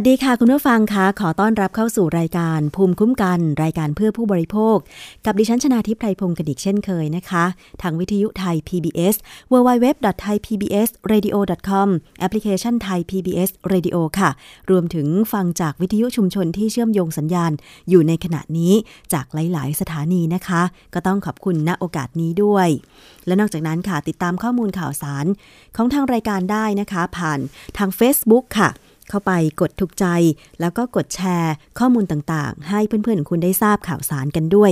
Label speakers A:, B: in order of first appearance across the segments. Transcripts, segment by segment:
A: วัสดีค่ะคุ
B: ณผู้ฟังคะขอต้อนรับเข้าสู่รายการภูมิคุ้มกัน รายการเพื่อผู้บริโภค กับดิฉันชนาทิพไพรพงศ์กันอีกเช่นเคยนะคะ ทางวิทยุไทย PBS www.thaipbsradio.com แอปพลิเคชันไทย PBS Radio ค่ะ รวมถึงฟังจากวิทยุชุมชนที่เชื่อมโยงสัญญาณ อยู่ในขณะนี้จากหลาย ๆ สถานีนะคะ ก็ต้องขอบคุณณโอกาสนี้ด้วย และนอกจากนั้นค่ะติดตามข้อมูลข่าวสาร ของทางรายการได้นะคะ ผ่านทาง Facebook ค่ะ เข้าไปกดถูกใจ แล้วก็กดแชร์ ข้อมูลต่างๆ ให้เพื่อนๆคุณได้ทราบข่าวสารกันด้วย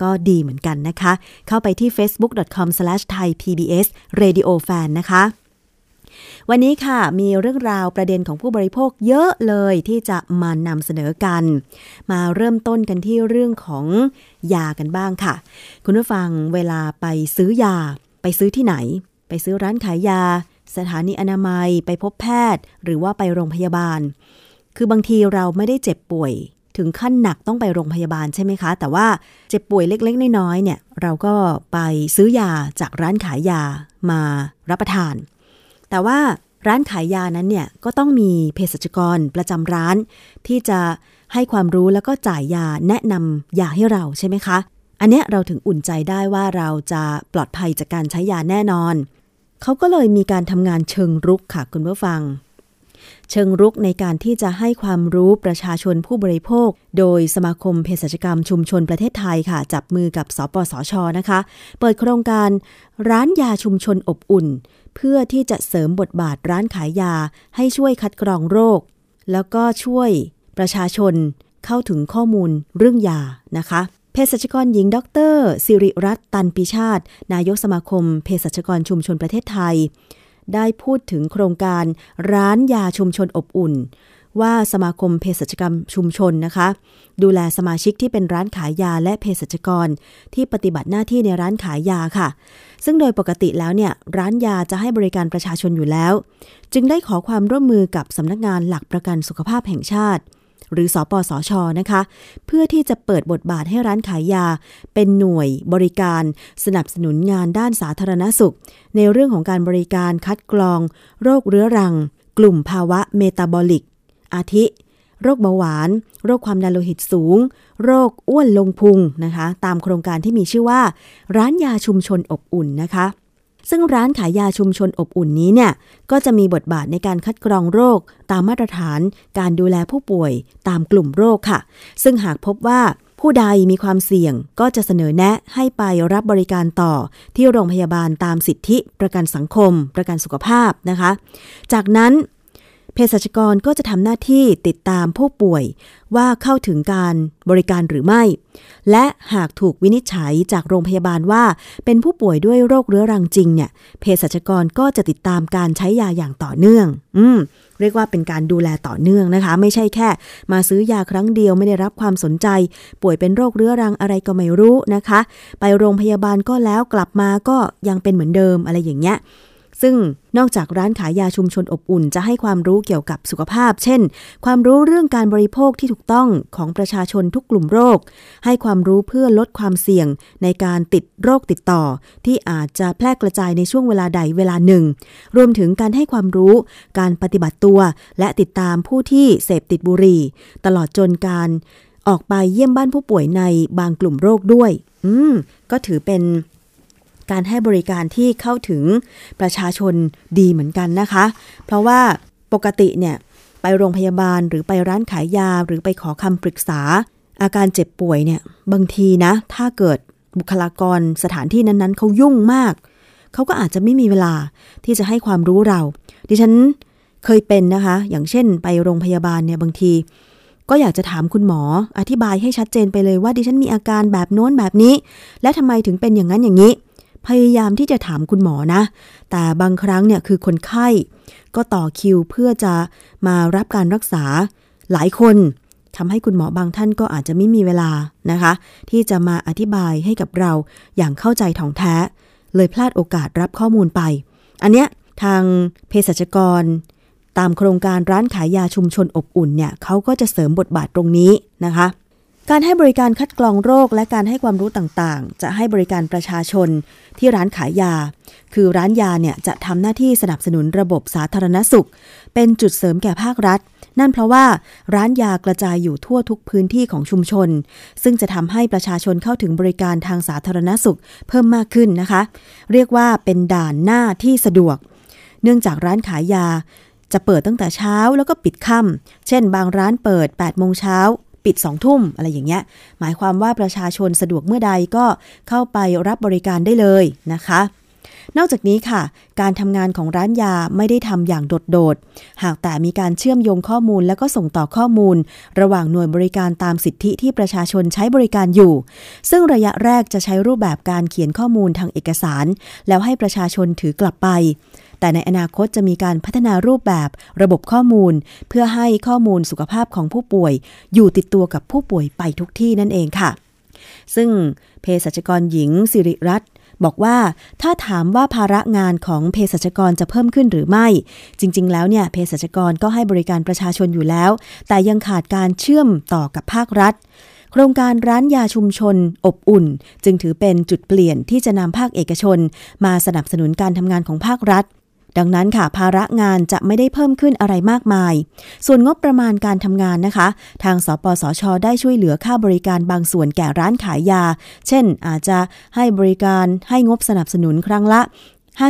B: ก็ดีเหมือนกันนะคะ เข้าไปที่ facebook.com/thaipbsradiofan นะคะวันนี้ค่ะมีเรื่องราวประเด็นของผู้บริโภคเยอะเลยที่จะมานำเสนอกัน มาเริ่มต้นกันที่เรื่องของยากันบ้างค่ะ คุณผู้ฟังเวลาไปซื้อยา ไปซื้อที่ไหน ไปซื้อร้านขายยา สถานีอนามัยไปพบแพทย์ หรือว่าไปโรงพยาบาล คือบางทีเราไม่ได้เจ็บป่วยถึงขั้นหนักต้องไปโรงพยาบาลใช่ไหมคะ แต่ว่าเจ็บป่วยเล็กๆ น้อยๆเนี่ย เราก็ไปซื้อยาจากร้านขายยามารับประทาน แต่ว่าร้านขายยานั้นเนี่ยก็ต้องมีเภสัชกรประจำร้าน ที่จะให้ความรู้แล้วก็จ่ายยาแนะนำยาให้เราใช่ไหมคะ อันเนี้ยเราถึงอุ่นใจได้ว่าเราจะปลอดภัยจากการใช้ยาแน่นอน เขาก็เลยมีการทำงานเชิงรุกค่ะคุณผู้ฟัง เชิงรุกในการที่จะให้ความรู้ประชาชนผู้บริโภค โดยสมาคมเภสัชกรรมชุมชนประเทศไทยค่ะ จับมือกับสปสชนะคะ เปิดโครงการร้านยาชุมชนอบอุ่น เพื่อที่จะเสริมบทบาทร้านขายยาให้ช่วยคัดกรองโรค แล้วก็ช่วยประชาชนเข้าถึงข้อมูลเรื่องยานะคะ สัชกรหญิง ดรสิริรัตน์ตันปิชาติ นายกสมาคมเภสัชกรชุมชนประเทศไทย ได้พูดถึงโครงการร้านยาชุมชนอบอุ่น ว่าสมาคมเภสัชกรรมชุมชนนะคะ ดูแลสมาชิกที่เป็นร้านขายยาและเภสัชกร ที่ปฏิบัติหน้าที่ในร้านขายยาค่ะ ซึ่งโดยปกติแล้วเนี่ยร้านยาจะให้บริการประชาชนอยู่แล้ว จึงได้ขอความร่วมมือกับสำนักงานหลักประกันสุขภาพแห่งชาติ หรือสอปสชนะคะ เพื่อที่จะเปิดบทบาทให้ร้านขายยา เป็นหน่วยบริการสนับสนุนงานด้านสาธารณสุข ในเรื่องของการบริการคัดกรอง โรคเรื้อรัง กลุ่มภาวะเมตาบอลิก อาทิ โรคเบาหวาน โรคความดันโลหิตสูง โรคอ้วนลงพุงนะคะ ตามโครงการที่มีชื่อว่า ร้านยาชุมชนอบอุ่นนะคะ ซึ่งร้านขายยาชุมชนอบอุ่นนี้เนี่ยก็จะมีบทบาทในการคัดกรองโรค ตามมาตรฐานการดูแลผู้ป่วยตามกลุ่มโรคค่ะ ซึ่งหากพบว่าผู้ใดมีความเสี่ยงก็จะเสนอแนะให้ไปรับบริการต่อที่โรงพยาบาลตามสิทธิประกันสังคม ประกันสุขภาพนะคะ จากนั้น เภสัชกรก็จะทำหน้าที่ติดตามผู้ป่วยว่าเข้าถึงการบริการหรือไม่ และหากถูกวินิจฉัยจากโรงพยาบาลว่า เป็นผู้ป่วยด้วยโรคเรื้อรังจริงเนี่ยเภสัชกรก็จะติดตามการใช้ยาอย่างต่อเนื่อง อืมเรียกว่าเป็นการดูแลต่อเนื่องนะคะ ไม่ใช่แค่ มาซื้อยาครั้งเดียวไม่ได้รับความสนใจ ป่วยเป็นโรคเรื้อรังอะไรก็ไม่รู้นะคะ ไปโรงพยาบาลก็แล้วกลับมาก็ยังเป็นเหมือนเดิมอะไรอย่างเงี้ย ซึ่งนอกจากร้านขายยาชุมชนอบอุ่น จะให้ความรู้เกี่ยวกับสุขภาพ เช่น ความรู้เรื่องการบริโภคที่ถูกต้องของประชาชนทุกกลุ่มโรค ให้ความรู้เพื่อลดความเสี่ยงในการติดโรคติดต่อ ที่อาจจะแพร่กระจายในช่วงเวลาใดเวลาหนึ่ง รวมถึงการให้ความรู้ การปฏิบัติตัว และติดตามผู้ที่เสพติดบุหรี่ ตลอดจนการออกไปเยี่ยมบ้านผู้ป่วยในบางกลุ่มโรคด้วย อืม ก็ถือเป็น การให้บริการที่เข้าถึงประชาชนดีเหมือนกันนะคะ เพราะว่าปกติเนี่ยไปโรงพยาบาลหรือไปร้านขายยาหรือไปขอคำปรึกษา อาการเจ็บป่วยเนี่ยบางทีนะ ถ้าเกิดบุคลากรสถานที่นั้นๆเขายุ่งมาก เขาก็อาจจะไม่มีเวลาที่จะให้ความรู้เรา ดิฉันเคยเป็นนะคะ อย่างเช่นไปโรงพยาบาลเนี่ยบางที ก็อยากจะถามคุณหมอ อธิบายให้ชัดเจนไปเลยว่าดิฉันมีอาการแบบโน้นแบบนี้ และทำไมถึงเป็นอย่างนั้นอย่างนี้ พยายามที่จะถามคุณหมอนะ แต่บางครั้งเนี่ยคือคนไข้ก็ต่อคิวเพื่อจะมารับการรักษาหลายคนทำให้คุณหมอบางท่านก็อาจจะไม่มีเวลานะคะ ที่จะมาอธิบายให้กับเราอย่างเข้าใจถ่องแท้ เลยพลาดโอกาสรับข้อมูลไป อันเนี้ยทางเภสัชกร ตามโครงการร้านขายยาชุมชนอบอุ่นเนี่ยเขาก็จะเสริมบทบาทตรงนี้นะคะ การให้บริการคัดกรองโรคและการให้ความรู้ต่างๆ จะให้บริการประชาชนที่ร้านขายยา คือร้านยาเนี่ยจะทำหน้าที่สนับสนุนระบบสาธารณสุข เป็นจุดเสริมแก่ภาครัฐ นั่นเพราะว่าร้านยากระจายอยู่ทั่วทุกพื้นที่ของชุมชน ซึ่งจะทำให้ประชาชนเข้าถึงบริการทางสาธารณสุขเพิ่มมากขึ้นนะคะ เรียกว่าเป็นด่านหน้าที่สะดวก เนื่องจากร้านขายยาจะเปิดตั้งแต่เช้าแล้วก็ปิดค่ำเช่น บางร้านเปิด8โมงเช้า ปิด2ทุ่มอะไรอย่างเงี้ย หมายความว่าประชาชนสะดวกเมื่อใดก็เข้าไปรับบริการได้เลยนะคะ นอกจากนี้ค่ะ การทำงานของร้านยาไม่ได้ทำอย่างโดดๆ หากแต่มีการเชื่อมโยงข้อมูลแล้วก็ส่งต่อข้อมูล ระหว่างหน่วยบริการตามสิทธิที่ประชาชนใช้บริการอยู่ ซึ่งระยะแรกจะใช้รูปแบบการเขียนข้อมูลทางเอกสาร แล้วให้ประชาชนถือกลับไป แต่ในอนาคตจะมีการพัฒนารูปแบบระบบข้อมูล เพื่อให้ข้อมูลสุขภาพของผู้ป่วย อยู่ติดตัวกับผู้ป่วยไปทุกที่นั่นเองค่ะ ซึ่งเภสัชกรหญิงสิริรัตน์บอกว่าถ้าถามว่าภาระงานของเภสัชกรจะเพิ่มขึ้นหรือไม่ จริง ๆ แล้วเนี่ยเภสัชกรก็ให้บริการประชาชนอยู่แล้ว แต่ยังขาดการเชื่อมต่อกับภาครัฐ โครงการร้านยาชุมชน อบอุ่น จึงถือเป็นจุดเปลี่ยนที่จะนำภาคเอกชน มาสนับสนุนการทำงานของภาครัฐ ดังนั้นค่ะภาระงานจะไม่ได้เพิ่มขึ้นอะไรมากมาย ส่วนงบประมาณการทำงานนะคะ ทางสปสช ได้ช่วยเหลือค่าบริการบางส่วนแก่ร้านขายยา เช่น อาจจะให้บริการให้งบสนับสนุนครั้งละ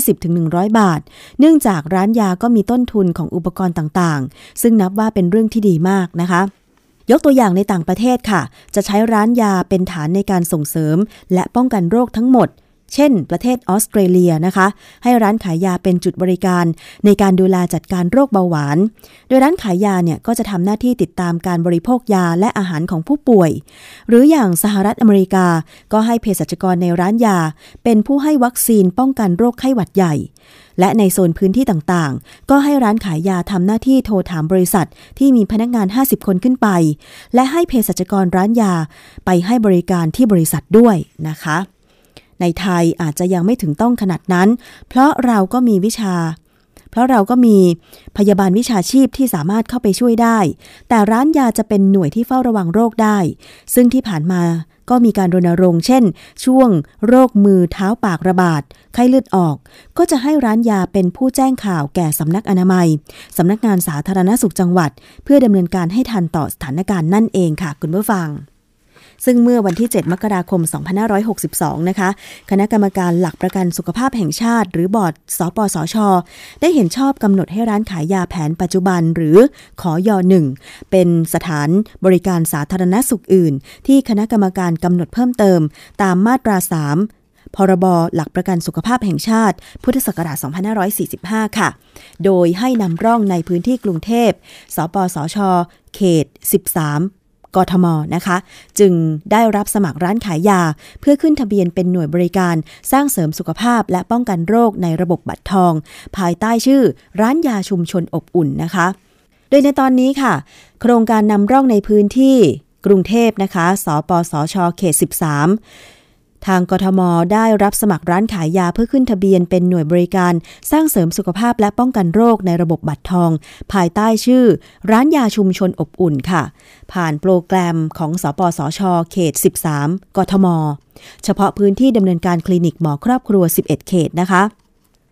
B: 50-100 บาท เนื่องจากร้านยาก็มีต้นทุนของอุปกรณ์ต่างๆ ซึ่งนับว่าเป็นเรื่องที่ดีมากนะคะ ยกตัวอย่างในต่างประเทศค่ะ จะใช้ร้านยาเป็นฐานในการส่งเสริม และป้องกันโรคทั้งหมด เช่น ประเทศออสเตรเลียนะคะ ให้ร้านขายยาเป็นจุดบริการ ในการดูแลจัดการโรคเบาหวาน โดยร้านขายยาเนี่ยก็จะทำหน้าที่ติดตามการบริโภคยาและอาหารของผู้ป่วย หรืออย่างสหรัฐอเมริกา ก็ให้เภสัชกรในร้านยา เป็นผู้ให้วัคซีนป้องกันโรคไข้หวัดใหญ่ และในโซนพื้นที่ต่างๆ ก็ให้ร้านขายยาทำหน้าที่โทรถามบริษัท ที่มีพนักงาน 50 คนขึ้นไป และให้เภสัชกรร้านยา ไปให้บริการที่บริษัทด้วยนะคะ ในไทยอาจจะยังไม่ถึงต้องขนาดนั้น เพราะเราก็มีวิชา เพราะเราก็มีพยาบาลวิชาชีพที่สามารถเข้าไปช่วยได้ แต่ร้านยาจะเป็นหน่วยที่เฝ้าระวังโรคได้ ซึ่งที่ผ่านมาก็มีการรณรงค์เช่น ช่วง โรคมือเท้าปากระบาด ไข้เลือดออก ก็จะให้ร้านยาเป็นผู้แจ้งข่าวแก่สำนักอนามัย สำนักงานสาธารณสุขจังหวัด เพื่อดำเนินการให้ทันต่อสถานการณ์นั่นเองค่ะคุณผู้ฟัง ซึ่งเมื่อวันที่ 7 มกราคม 2562 นะคะ คณะกรรมการหลักประกันสุขภาพแห่งชาติ หรือบอร์ดสปสช ได้เห็นชอบกำหนดให้ร้านขายยาแผนปัจจุบันหรือขอยหนึ่งเป็นสถานบริการสาธารณสุขอื่น ที่คณะกรรมการกำหนดเพิ่มเติม ตามมาตรา 3พรบหลักประกันสุขภาพแห่งชาติ พุทธศักราช 2545 ค่ะ โดยให้นำร่องในพื้นที่กรุงเทพ สปสช เขต 13 กทมนะคะ จึงได้รับสมัครร้านขายยา เพื่อขึ้นทะเบียนเป็นหน่วยบริการสร้างเสริมสุขภาพและป้องกันโรคในระบบบัตรทอง ภายใต้ชื่อ ร้านยาชุมชนอบอุ่นนะคะ โดยในตอนนี้ค่ะ โครงการนำร่องในพื้นที่กรุงเทพนะคะ สปสชเขต 13 ทางกทม ได้รับสมัครร้านขายยาเพื่อขึ้นทะเบียนเป็นหน่วยบริการ สร้างเสริมสุขภาพและป้องกันโรคในระบบบัตรทอง ภายใต้ชื่อ ร้านยาชุมชนอบอุ่นค่ะ ผ่านโปรแกรมของสปสช เขต 13 กทม เฉพาะพื้นที่ดำเนินการคลินิกหมอครอบครัว 11 เขตนะคะ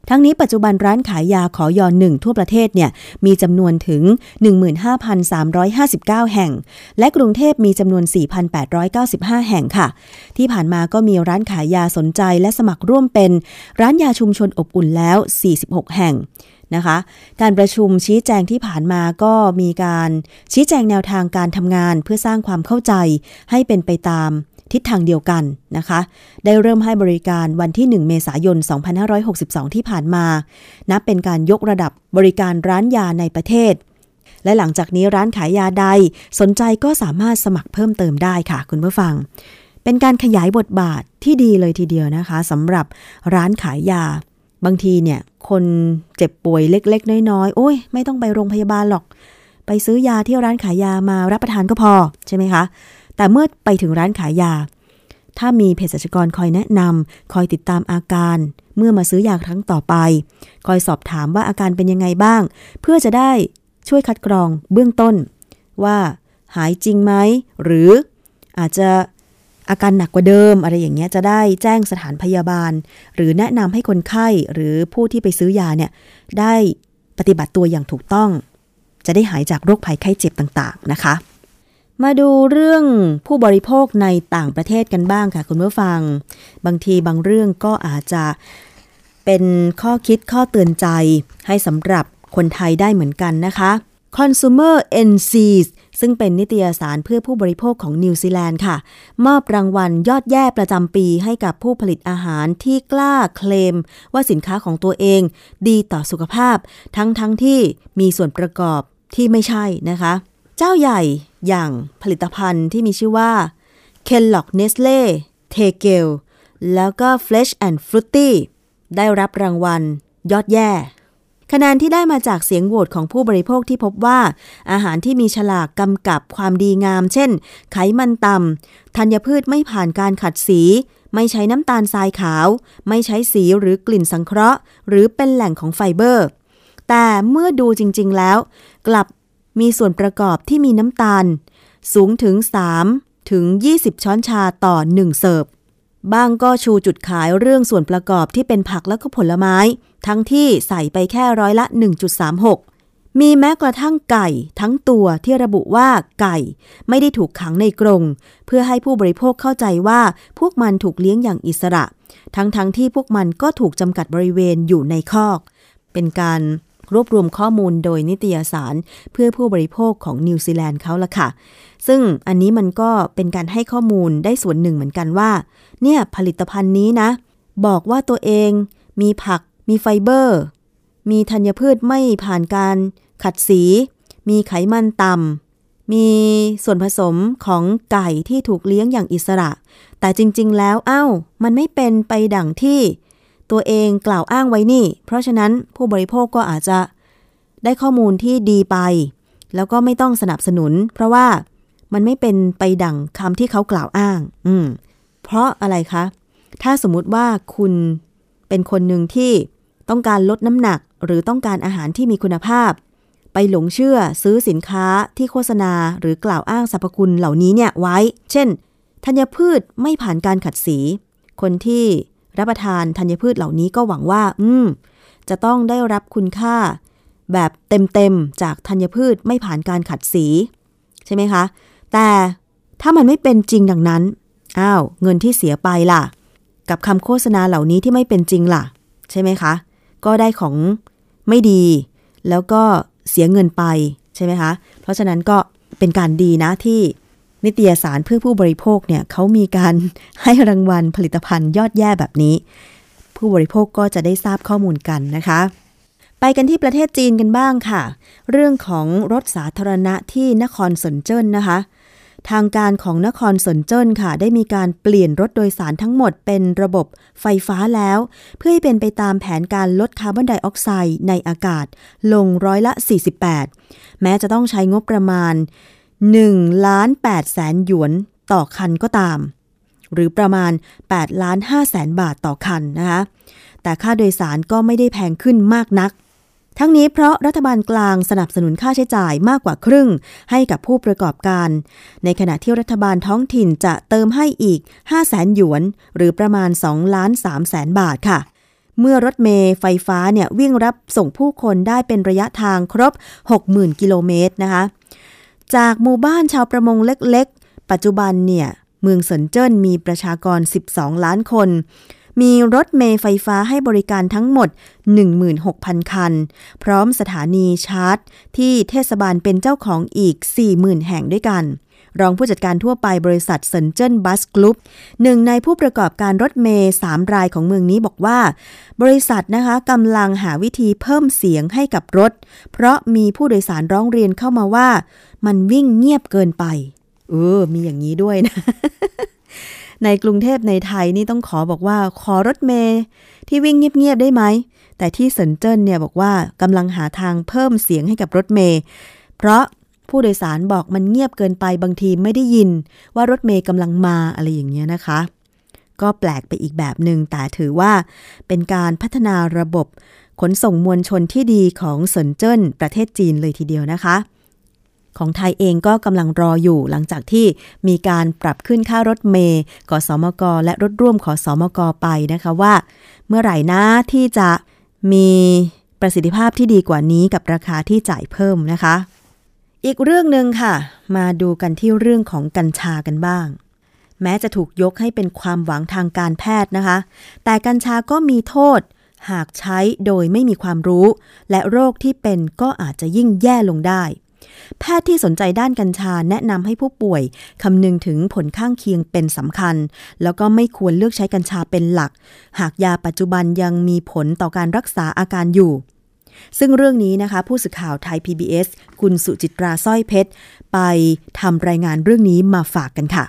B: ทั้งนี้ปัจจุบันร้านขายยาขอยอนหนึ่งทั่วประเทศเนี่ยมีจำนวนถึง 15,359 แห่ง และกรุงเทพมีจำนวน 4,895 แห่งค่ะ ที่ผ่านมาก็มีร้านขายยาสนใจและสมัครร่วมเป็น ร้านยาชุมชนอบอุ่นแล้ว 46 แห่งนะคะ การประชุมชี้แจงที่ผ่านมาก็มีการชี้แจงแนวทางการทำงานเพื่อสร้างความเข้าใจให้เป็นไปตาม ทิศทางเดียวกันนะคะ ได้เริ่มให้บริการวันที่ 1 เมษายน 2562 ที่ผ่านมา นับเป็นการยกระดับบริการร้านยาในประเทศ และหลังจากนี้ร้านขายยาใดสนใจก็สามารถสมัครเพิ่มเติมได้ค่ะ คุณผู้ฟัง เป็นการขยายบทบาทที่ดีเลยทีเดียวนะคะสำหรับร้านขายยา บางทีเนี่ยคนเจ็บป่วยเล็ก ๆ น้อยๆโอ้ยไม่ต้องไปโรงพยาบาลหรอก ไปซื้อยาที่ร้านขายยามารับประทานก็พอใช่ไหมคะ แต่เมื่อไปถึงร้านขายยา ถ้ามีเภสัชกรคอยแนะนำคอยติดตามอาการ เมื่อมาซื้อยาครั้งต่อไป คอยสอบถามว่าอาการเป็นยังไงบ้าง เพื่อจะได้ช่วยคัดกรองเบื้องต้น ว่าหายจริงไหมหรืออาจจะอาการหนักกว่าเดิม อะไรอย่างเงี้ยจะได้แจ้งสถานพยาบาล หรือแนะนำให้คนไข้หรือผู้ที่ไปซื้อยาเนี่ยได้ปฏิบัติตัวอย่างถูกต้อง จะได้หายจากโรคภัยไข้เจ็บต่างๆนะคะ มาดูเรื่องผู้บริโภคในต่างประเทศกันบ้างค่ะคุณผู้ฟัง บางทีบางเรื่องก็อาจจะเป็นข้อคิดข้อเตือนใจให้สำหรับคนไทยได้เหมือนกันนะคะ Consumer NCs ซึ่งเป็นนิตยสารเพื่อผู้บริโภคของนิวซีแลนด์ค่ะ มอบรางวัลยอดแย่ประจำปีให้กับผู้ผลิตอาหารที่กล้าเคลม ว่าสินค้าของตัวเอง ดีต่อสุขภาพ ทั้งทั้งที่มีส่วนประกอบที่ไม่ใช่นะคะ เจ้าใหญ่ อย่างผลิตภัณฑ์ที่มีชื่อว่า Kellogg Nestle t e g e l แล้วก็ Fresh and Fruity ได้รับรางวัล ยอดแย่ คะแนนที่ได้มาจากเสียงโหวตของผู้บริโภคที่พบว่า อาหารที่มีฉลากกำกับความดีงาม เช่น ไขมันต่ำธัญพืชไม่ผ่านการขัดสี ไม่ใช้น้ำตาลทรายขาว ไม่ใช้สีหรือกลิ่นสังเคราะห์ หรือเป็นแหล่งของไฟเบอร์ แต่เมื่อดูจริง ๆ แล้ว กลับ มีส่วนประกอบที่มีน้ำตาล สูงถึง 3 ถึง 20 ช้อนชาต่อ 1 เสิร์ฟบ้างก็ชูจุดขายเรื่องส่วนประกอบที่เป็นผักและก็ผลไม้ ทั้งที่ใส่ไปแค่ร้อยละ 1.36 มีแม้กระทั่งไก่ทั้งตัวที่ระบุว่าไก่ ไม่ได้ถูกขังในกรง เพื่อให้ผู้บริโภคเข้าใจว่าพวกมันถูกเลี้ยงอย่างอิสระ ทั้งๆทที่พวกมันก็ถูกจำกัดบริเวณอยู่ในคอก เป็นการ รวบรวมข้อมูลโดยนิตยสารเพื่อผู้บริโภคของนิวซีแลนด์เขาละค่ะ ซึ่งอันนี้มันก็เป็นการให้ข้อมูลได้ส่วนหนึ่งเหมือนกันว่า เนี่ยผลิตภัณฑ์นี้นะ บอกว่าตัวเองมีผัก มีไฟเบอร์ มีธัญพืชไม่ผ่านการขัดสี มีไขมันต่ำมีส่วนผสมของไก่ที่ถูกเลี้ยงอย่างอิสระ แต่จริง ๆ แล้วอ้าวมันไม่เป็นไปดั่งที่ ตัวเองกล่าวอ้างไว้นี่ เพราะฉะนั้นผู้บริโภคก็อาจจะได้ข้อมูลที่ดีไป แล้วก็ไม่ต้องสนับสนุน เพราะว่ามันไม่เป็นไปดั่งคำที่เขากล่าวอ้าง อืม เพราะอะไรคะ ถ้าสมมุติว่าคุณเป็นคนหนึ่งที่ต้องการลดน้ำหนักหรือต้องการอาหารที่มีคุณภาพ ไปหลงเชื่อซื้อสินค้าที่โฆษณาหรือกล่าวอ้างสรรพคุณเหล่านี้เนี่ยไว้ เช่นธัญพืชไม่ผ่านการขัดสี คนที่ รับประทานธัญพืชเหล่านี้ก็หวังว่า อืม จะต้องได้รับคุณค่า แบบเต็มๆจากธัญพืชไม่ผ่านการขัดสี ใช่ไหมคะ แต่ถ้ามันไม่เป็นจริงดังนั้น อ้าว เงินที่เสียไปล่ะ กับคำโฆษณาเหล่านี้ที่ไม่เป็นจริงล่ะ ใช่ไหมคะ ก็ได้ของไม่ดี แล้วก็เสียเงินไปใช่ไหมคะ เพราะฉะนั้นก็เป็นการดีนะที่ นิตยสารเพื่อผู้บริโภคเนี่ยเขามีการให้รางวัลผลิตภัณฑ์ยอดแย่แบบนี้ ผู้บริโภคก็จะได้ทราบข้อมูลกันนะคะ ไปกันที่ประเทศจีนกันบ้างค่ะ เรื่องของรถสาธารณะที่นครสนเจิ้นนะคะ ทางการของนครสนเจิ้นค่ะ ได้มีการเปลี่ยนรถโดยสารทั้งหมดเป็นระบบไฟฟ้าแล้ว เพื่อให้เป็นไปตามแผนการลดคาร์บอนไดออกไซด์ในอากาศ ลงร้อยละ 48 แม้จะต้องใช้งบประมาณ 1ล้าน8แสนหยวนต่อคันก็ตาม หรือประมาณ8ล้าน5แสนบาทต่อคันนะคะแต่ค่าโดยสารก็ไม่ได้แพงขึ้นมากนัก ทั้งนี้เพราะรัฐบาลกลางสนับสนุนค่าใช้จ่ายมากกว่าครึ่งให้กับผู้ประกอบการ ในขณะที่รัฐบาลท้องถิ่นจะเติมให้อีก 5 แสนหยวน หรือประมาณ2ล้าน3แสนบาทค่ะเมื่อรถเมล์ไฟฟ้าเนี่ยวิ่งรับส่งผู้คนได้เป็นระยะทางครบ 60,000 กิโลเมตรนะคะ จากหมู่บ้านชาวประมงเล็กๆ ปัจจุบันเนี่ย เมืองเซินเจิ้นมีประชากร 12 ล้านคน มีรถเมล์ไฟฟ้าให้บริการทั้งหมด 16,000 คัน พร้อมสถานีชาร์จ ที่เทศบาลเป็นเจ้าของอีก 40,000 แห่งด้วยกัน รองผู้จัดการทั่วไปบริษัท Shenzhen Bus Groupหนึ่งในผู้ประกอบการรถเมย์สามรายของเมืองนี้บอกว่า บริษัทนะคะกำลังหาวิธีเพิ่มเสียงให้กับรถ เพราะมีผู้โดยสารร้องเรียนเข้ามาว่า มันวิ่งเงียบเกินไป เออ มีอย่างนี้ด้วยนะ ในกรุงเทพในไทยนี่ต้องขอบอกว่าขอรถเมย์ที่วิ่งเงียบๆได้ไหม แต่ที่เซินเจิ้นเนี่ยบอกว่ากำลังหาทางเพิ่มเสียงให้กับรถเมย์เพราะผู้โดยสารบอกมันเงียบเกินไปบางทีไม่ได้ยิน ว่ารถเมย์กำลังมาอะไรอย่างเงี้ยนะคะ ก็แปลกไปอีกแบบหนึง่งแต่ถือว่าเป็นการพัฒนาระบบขนส่งมวลชนที่ดีของเซินเจิ้นประเทศจีนเลยทีเดียวนะคะ ของไทยเองก็กำลังรออยู่หลังจากที่มีการปรับขึ้นค่ารถเมย์กสมกและรถร่วมขอสมกไปนะคะว่า เมื่อไหร่นะที่จะมีประสิทธิภาพที่ดีกว่านี้กับราคาที่จ่ายเพิ่มนะคะ อีกเรื่องหนึ่งค่ะ มาดูกันที่เรื่องของกัญชากันบ้าง แม้จะถูกยกให้เป็นความหวังทางการแพทย์นะคะ แต่กัญชาก็มีโทษหากใช้โดยไม่มีความรู้ และโรคที่เป็นก็อาจจะยิ่งแย่ลงได้ แพทย์ที่สนใจด้านกัญชาแนะนำให้ผู้ป่วยคำนึงถึงผลข้างเคียงเป็นสำคัญ แล้วก็ไม่ควรเลือกใช้กัญชาเป็นหลัก หากยาปัจจุบันยังมีผลต่อการรักษาอาการอยู่ ซึ่งเรื่องนี้นะคะ ผู้สื่อข่าวไทย PBS คุณสุจิตราสร้อยเพชร ไปทำรายงานเรื่องนี้มาฝากกันค่ะ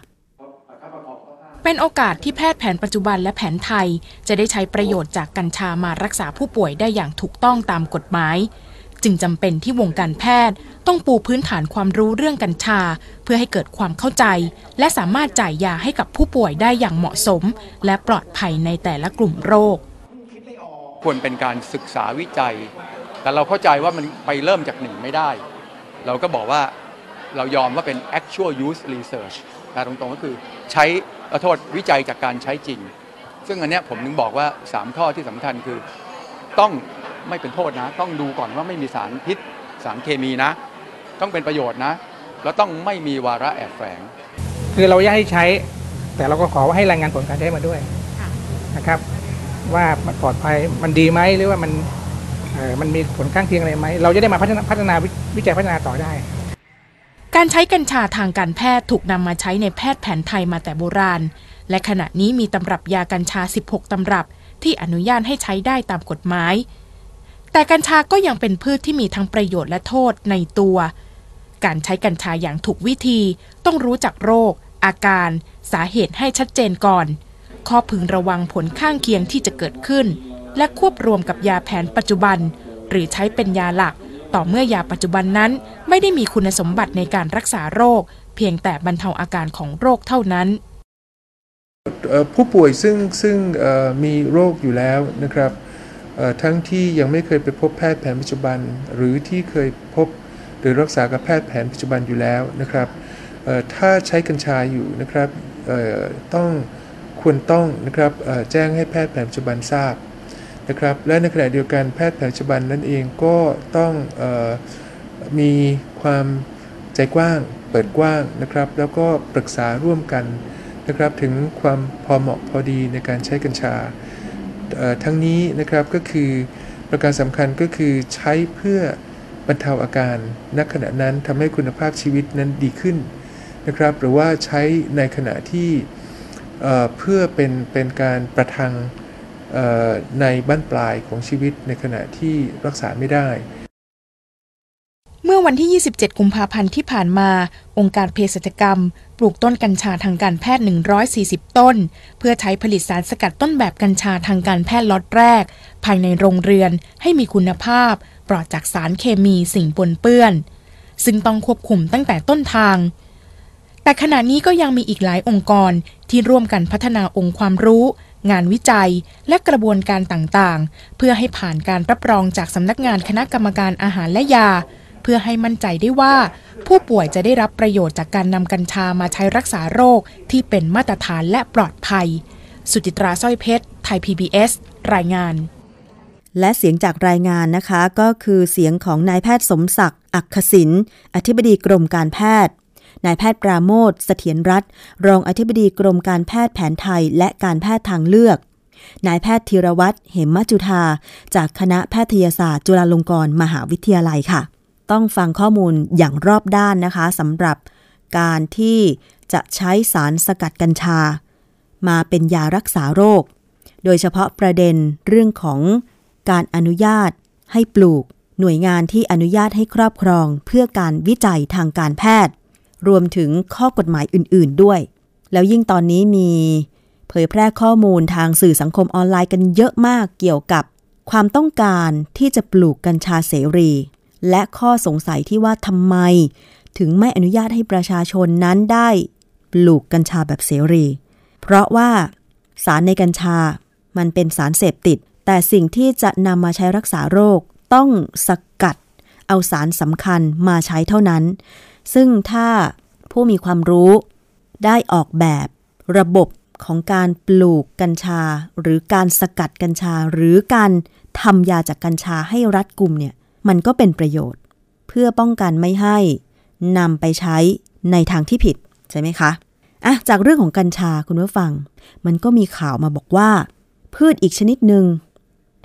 C: เป็นโอกาสที่แพทย์แผนปัจจุบันและแผนไทย จะได้ใช้ประโยชน์จากกัญชามารักษาผู้ป่วยได้อย่างถูกต้องตามกฎหมาย จึงจำเป็นที่วงการแพทย์ ต้องปูพื้นฐานความรู้เรื่องกัญชา เพื่อให้เกิดความเข้าใจ และสามารถจ่ายยาให้กับผู้ป่วยได้อย่างเหมาะสม และปลอดภัยในแต่ละกลุ่มโรค
D: ควรเป็นการศึกษาวิจัย แต่เราเข้าใจว่ามันไปเริ่มจากหนึ่งไม่ได้ เราก็บอกว่าเรายอมว่าเป็น actual use research แต่ตรงๆก็คือใช้ขอโทษวิจัยจากการใช้จริง ซึ่งอันเนี้ยผมถึงบอกว่า 3 ข้อที่สำคัญคือต้อง ไม่เป็นโทษนะ ต้องดูก่อนว่าไม่มีสารพิษ สารเคมีนะ ต้องเป็นประโยชน์นะ แล้วต้องไม่มีวาระแอบแฝง
E: คือเราอยากให้ใช้ แต่เราก็ขอว่าให้รายงานผลการใช้มาด้วยนะครับ ว่ามันปลอดภัยมันดีไหมหรือว่ามันเอ่อมันมีผลข้างเคียงอะไรไหม เราจะได้มาพัฒนาพัฒนาวิวิจัยพัฒนาต่อได้
C: การใช้กัญชาทางการแพทย์ถูกนำมาใช้ในแพทย์แผนไทยมาแต่โบราณ และขณะนี้มีตำรับยากัญชา 16 ตำรับที่อนุญาตให้ใช้ได้ตามกฎหมาย แต่กัญชาก็ยังเป็นพืชที่มีทั้งประโยชน์และโทษในตัว การใช้กัญชาอย่างถูกวิธีต้องรู้จักโรค อาการ สาเหตุให้ชัดเจนก่อน ข้อพึงระวังผลข้างเคียงที่จะเกิดขึ้น และควบรวมกับยาแผนปัจจุบัน หรือใช้เป็นยาหลัก ต่อเมื่อยาปัจจุบันนั้น ไม่ได้มีคุณสมบัติในการรักษาโรค เพียงแต่บรรเทาอาการของโรคเท่านั้น
F: ผู้ป่วยซึ่งซึ่งมีโรคอยู่แล้วนะครับ ทั้งที่ยังไม่เคยไปพบแพทย์แผนปัจจุบัน หรือที่เคยพบหรือรักษากับแพทย์แผนปัจจุบันอยู่แล้วนะครับถ้าใช้กัญชาอยู่นะครับต้องควรต้องนะครับแจ้งให้แพทย์แผนปัจจุบันทราบนะครับ และในขณะเดียวกันแพทย์แผนปัจจุบันนั่นเองก็ต้องออมีความใจกว้างเปิดกว้างนะครับ แล้วก็ปรึกษาร่วมกันนะครับถึงความพอเหมาะพอดีในการใช้กัญชา ทั้งนี้นะครับก็คือประการสำคัญก็คือใช้เพื่อบรรเทาอาการณขณะนั้นทำให้คุณภาพชีวิตนั้นดีขึ้นนะครับ หรือว่าใช้ในขณะที่เพื่อเป็นเป็นการประทังในบั้นปลายของชีวิตในขณะที่รักษาไม่ได้
C: เมื่อวันที่ 27 กุมภาพันธ์ที่ผ่านมา องค์การเภสัชกรรม ปลูกต้นกัญชาทางการแพทย์ 140 ต้น เพื่อใช้ผลิตสารสกัดต้นแบบกัญชาทางการแพทย์ล็อตแรก ภายในโรงเรือนให้มีคุณภาพ ปลอดจากสารเคมีสิ่งปนเปื้อน ซึ่งต้องควบคุมตั้งแต่ต้นทาง แต่ขณะนี้ก็ยังมีอีกหลายองค์กรที่ร่วมกันพัฒนาองค์ความรู้งานวิจัยและกระบวนการต่างๆ เพื่อให้ผ่านการรับรองจากสำนักงานคณะกรรมการอาหารและยา พื่อให้มั่นใจได้ว่า ผู้ป่วยจะได้รับประโยชน์จากการนำกัญชามาใช้รักษาโรคที่เป็นมาตรฐานและปลอดภัย สุจิตราสร้อยเพชร ไทย PBS รายงาน
B: และเสียงจากรายงานนะคะก็คือเสียงของนายแพทย์สมศักดิ์ อักขศิน อธิบดีกรมการแพทย์นายแพทย์ปราโมทเสถียรรัตน์รองอธิบดีกรมการแพทย์แผนไทยและการแพทย์ทางเลือก นายแพทย์ธีรวัตรเหมมจุธาจากคณะแพทยศาสตร์ จุฬาลงกรณ์มหาวิทยาลัยค่ะ ต้องฟังข้อมูลอย่างรอบด้านนะคะสำหรับการที่จะใช้สารสกัดกัญชา มาเป็นยารักษาโรค โดยเฉพาะประเด็นเรื่องของการอนุญาตให้ปลูก หน่วยงานที่อนุญาตให้ครอบครอง เพื่อการวิจัยทางการแพทย์ รวมถึงข้อกฎหมายอื่น ๆ ด้วย แล้วยิ่งตอนนี้มีเผยแพร่ข้อมูลทางสื่อสังคมออนไลน์กันเยอะมากเกี่ยวกับ ความต้องการที่จะปลูกกัญชาเสรี และข้อสงสัยที่ว่าทำไม ถึงไม่อนุญาตให้ประชาชนนั้นได้ปลูกกัญชาแบบเสรี เพราะว่าสารในกัญชา มันเป็นสารเสพติด แต่สิ่งที่จะนำมาใช้รักษาโรคต้องสกัด เอาสารสำคัญมาใช้เท่านั้น ซึ่งถ้าผู้มีความรู้ได้ออกแบบระบบของการปลูกกัญชา หรือการสกัดกัญชา หรือการทำยาจากกัญชาให้รัดกลุ่มเนี่ย มันก็เป็นประโยชน์ เพื่อป้องกันไม่ให้นำไปใช้ในทางที่ผิดใช่ไหมคะอะจากเรื่องของกัญชาคุณผู้ฟัง มันก็มีข่าวมาบอกว่า พืชอีกชนิดหนึ่ง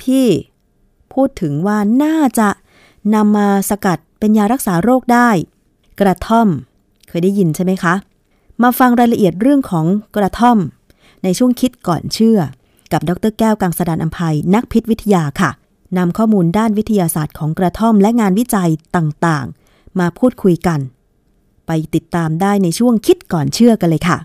B: ที่พูดถึงว่าน่าจะนำมาสกัดเป็นยารักษาโรคได้ กระท่อม เคยได้ยินใช่ไหมคะ มาฟังรายละเอียดเรื่องของกระท่อม ในช่วงคิดก่อนเชื่อ กับดรแก้วกังสดานอัมภัยนักพิษวิทยาค่ะ นำข้อมูลด้านวิทยาศาสตร์ของกระท่อมและงานวิจัยต่างๆ มาพูดคุยกัน ไปติดตามได้ในช่วงคิดก่อนเชื่อกันเลยค่ะ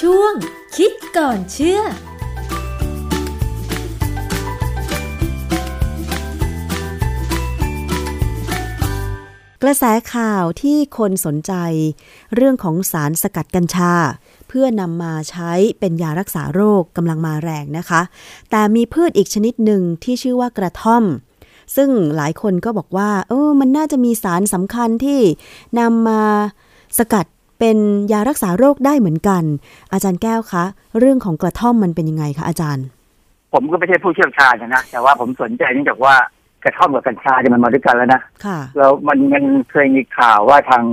G: ช่วงคิดก่อนเชื่อ
B: กระแสข่าวที่คนสนใจ เรื่องของสารสกัดกัญชา เพื่อนำมาใช้เป็นยารักษาโรคกำลังมาแรงนะคะ แต่มีพืชอีกชนิดหนึ่งที่ชื่อว่ากระท่อม ซึ่งหลายคนก็บอกว่าเออมันน่าจะมีสารสำคัญที่นำมาสกัดเป็นยารักษาโรคได้เหมือนกัน อาจารย์แก้วคะ เรื่องของกระท่อมมันเป็นยังไงคะอาจารย์
H: ผมก็ไม่ใช่ผู้เชี่ยวชาญนะแต่ว่าผมสนใจเนื่องจากว่ากระท่อมกับกัญชาเนี่ยมันมาด้วยกันแล้วนะ
B: ค่ะ
H: แล้วมันมันเคยมีข่าวว่าทาง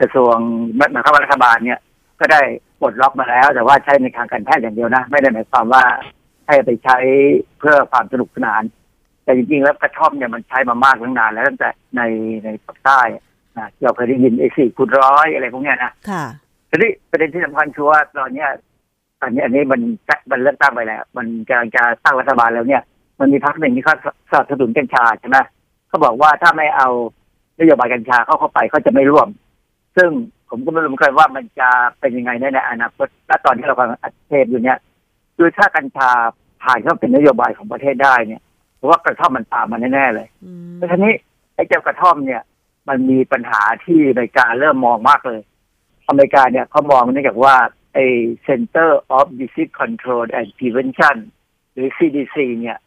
H: กระทรวงหมายความว่ารัฐบาลเนี่ย ก็ได้ปลดล็อกมาแล้ว แต่ว่าใช้ในทางการแพทย์อย่างเดียวนะ ไม่ได้หมายความว่าให้ไปใช้เพื่อความสนุกสนาน แต่จริงๆ แล้วกระท่อมเนี่ยมันใช้มามากตั้งนานแล้วตั้งแต่ในในภาคใต้นะที่เราเคยได้ยินไอ้สี่คูณร้อยอะไรพวกเนี้ยนะ
B: ค่ะ
H: ทีนี้ประเด็นที่สำคัญคือว่าตอนเนี้ยตอนนี้อันนี้มันมันเลือกตั้งไปแล้ว มันกำลังจะตั้งรัฐบาลแล้วเนี่ย มันมีพรรคหนึ่งที่เขาสนับสนุนกัญชาใช่ไหมเขาบอกว่าถ้าไม่เอานโยบายกัญชาเข้าเข้าไปเขาจะไม่ร่วม ซึ่งผมก็ไม่รู้เหมือนกันว่ามันจะเป็นยังไงในในอนาคตและตอนที่เรากำลังอัดเทปอยู่เนี่ยคือถ้ากัญชาผ่านเข้าเป็นนโยบายของประเทศได้เนี่ยเพราะว่ากระท่อมมันตามมาแน่ๆเลย
B: อืม
H: เพราะฉะนี้ไอ้เจ้ากระท่อมเนี่ย มันมีปัญหาที่อเมริกาเริ่มมองมากเลย อเมริกาเนี่ยเขามองเนื่องจากว่าไอ้ Center of Disease Control and Prevention หรือ CDC เนี่ย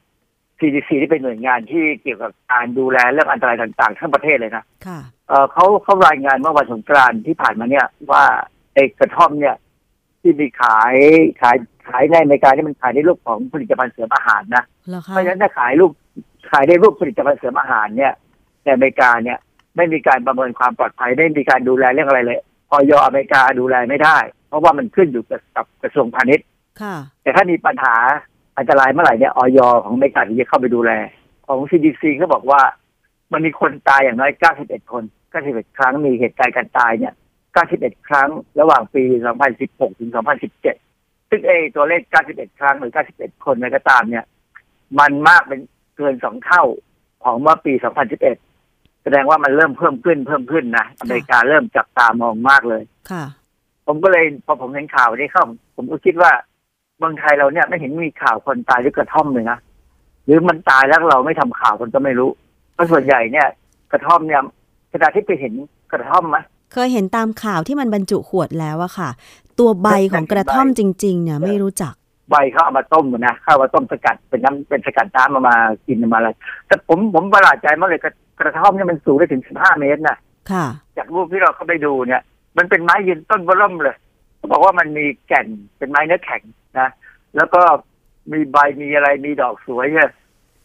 H: CDC ที่เป็นหน่วยงานที่เกี่ยวกับการดูแลเรื่องอันตรายต่างๆ ทั้งประเทศเลยนะ
B: ค่ะ
H: เอ่อเขาเขารายงานเมื่อวันสงกรานต์ที่ผ่านมาเนี่ย ว่าไอ้กระท่อมเนี่ย ที่มีขายขายขายในอเมริกาที่มันขายในรูปของผลิตภัณฑ์เสริมอาหารนะ
B: เหรอคะ
H: เพราะฉะนั้นถ้าขายรูปขายในรูปผลิตภัณฑ์เสริมอาหารเนี่ยในอเมริกาเนี่ย ไม่มีการประเมินความปลอดภัยไม่มีการดูแลเรื่องอะไรเลยออยอเมริกาดูแลไม่ได้ เพราะว่ามันขึ้นอยู่กับกับกระทรวงพาณิชย์
B: ค่ะ
H: แต่ถ้ามีปัญหา อันตรายเมื่อไหร่เนี่ยออยของอเมริกาถึงจะเข้าไปดูแล ของ CDC ก็บอกว่า มันมีคนตายอย่างน้อย 91 คน 91 ครั้งมีเหตุการณ์การตายเนี่ย 91 ครั้งระหว่างปี 2016 ถึง 2017 ซึ่งเอตัวเลข 91 ครั้งหรือ 91 คนอะไรก็ตามเนี่ย มันมากเป็นเกินสองเท่าของเมื่อปี 2011แสดงว่ามันเริ่มเพิ่มขึ้นเพิ่มขึ้นนะอเมริกาเริ่มจับตามองมากเลย
B: ค่ะ
H: ผมก็เลยพอผมเห็นข่าวนี้เข้า ผมก็คิดว่า เมืองไทยเราเนี่ยไม่เห็นมีข่าวคนตายด้วยกระท่อมเลยนะหรือมันตายแล้วเราไม่ทำข่าวคนก็ไม่รู้ เพราะส่วนใหญ่เนี่ย กระท่อมเนี่ยขณะที่ไปเห็นกระท่อมไหม
B: เคยเห็นตามข่าวที่มันบรรจุขวดแล้วอะค่ะ ตัวใบของกระท่อมจริง ๆ เนี่ยไม่รู้จัก
H: ใบเขาเอามาต้มนะเข้ามาต้มสกัดเป็นน้ำเป็นสกัดน้ำมามากินมาอะไรแต่ผมผมประหลาดใจมากเลยกระกระท่อมเนี่ยมันสูงได้ถึง15เมตรนะ
B: ค่ะ
H: จากรูปที่เราเข้าไปดูเนี่ย มันเป็นไม้ยืนต้นเบอร์เริ่มเลยเขาบอกว่ามันมีแก่นเป็นไม้เนื้อแข็ง นะแล้วก็มีใบมีอะไรมีดอกสวยเนี่ย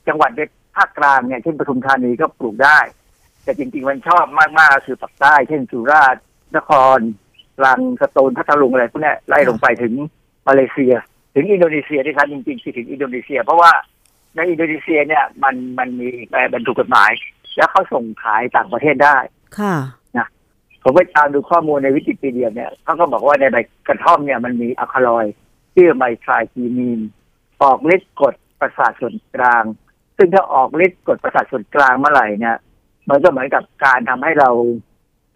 H: จังหวัดในภาคกลางเนี่ยเช่นปทุมธานีก็ปลูกได้ แต่จริงๆมันชอบมากๆคือปากใต้ เช่นสุราษฎร์นครตรังสตูลพัทลุงอะไรพวกเนี้ยไล่ลงไปถึงมาเลเซีย ถึงอินโดนีเซียที่ครับจริงๆคือถึงอินโดนีเซีย เพราะว่าในอินโดนีเซียเนี่ยมันมันมีใบบรรทุกกฎหมาย แล้วเขาส่งขายต่างประเทศได้
B: ค่ะ
H: ผมไปตามดูข้อมูลในวิกิพีเดียเนี่ยเขาก็บอกว่าในใบกระท่อมเนี่ยมันมีอะคาลอยด์ ชื่อไมทรายคีมีน ออกฤทธิ์กดประสาทส่วนกลาง ซึ่งถ้าออกฤทธิ์กดประสาทส่วนกลางเมื่อไหร่เนี่ยมันก็เหมือนกับการทำให้เรา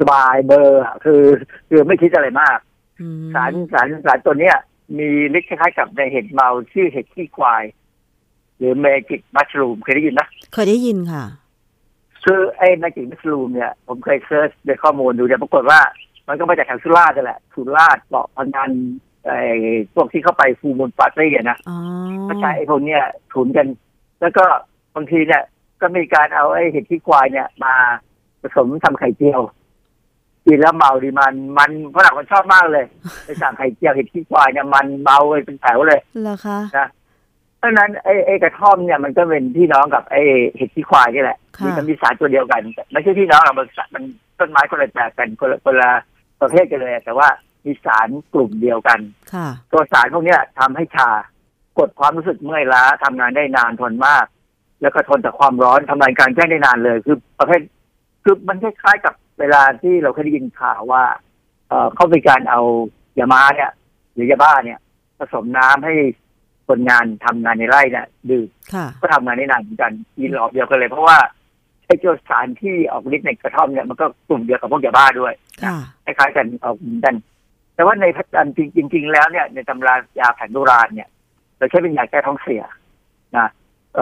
H: สบายเบอร์อะคือคือไม่คิดอะไรมาก
B: อืม
H: สารสารสารตัวเนี้ย มีฤทธิ์คล้ายๆกับในเห็ดเมาชื่อเห็ดขี้ควาย หรือเมจิกมัชรูมเคยได้ยินไหม
B: เคยได้ยินค่ะ
H: คือไอ้ magic mushroom เนี่ย ผมเคย search ในข้อมูลดูเนี่ยปรากฏว่ามันก็มาจากแถวสุราษฎร์นั่นแหละสุราษฎร์เกาะพะงัน ไอ้พวกที่เข้าไป full moon party อะนะ
B: อ๋อ
H: ก็ใช้ไอ้พวกเนี้ยถุนกัน แล้วก็บางทีเนี่ย ก็มีการเอาไอ้เห็ดขี้ควายเนี่ย มาผสมทำไข่เจียวกินแล้วเมาดีมันมันฝรั่งมันชอบมากเลยไปสั่งไข่เจียวเห็ดขี้ควายเนี่ยมันเมาเลยเป็นแถวเลย
B: เหรอคะ
H: นะเพราะฉะนั้นไอ้ไอ้กระท่อมเนี่ยมันก็เป็นพี่น้องกับไอ้เห็ดขี้ควายนี่แหละ
B: ค่ะ
H: มีมันมีสารตัวเดียวกันแต่ไม่ใช่พี่น้องหรอกมันสารมันต้นไม้คนละแบบกันคนละคนละประเภทกันเลย แต่ว่า มีสารกลุ่มเดียวกัน
B: ค่ะ
H: ตัวสารพวกเนี้ยทำให้ชากดความรู้สึกเมื่อยล้าทำงานได้นานทนมาก แล้วก็ทนต่อความร้อนทำงานกลารแจ้งได้นานเลย คือประเภทคือมันคล้ายๆกับเวลาที่เราเคยได้ยินข่าวว่าเอ่อเขามีการเอายามาเนี่ย หรือยาบ้าเนี่ย ผสมน้ำให้คนงานทำงานในไร่เนี่ยดื่ม
B: ค่ะ
H: ก็ทำงานได้นานเหมือนกันกินหลอบเดียวกันเลยเพราะว่าไอ้เจ้าสารที่ออกฤทธิ์ในกระท่อมเนี่ยมันก็กลุ่มเดียวกับพวกยาบ้าด้วย
B: ค่ะ
H: คล้ายๆกันออกเหมือนกัน แต่ว่าในพัฒนจริง ๆ แล้วเนี่ยในตำรายาแผนโบราณเนี่ยเราใช้เป็นยาแก้ท้องเสียนะ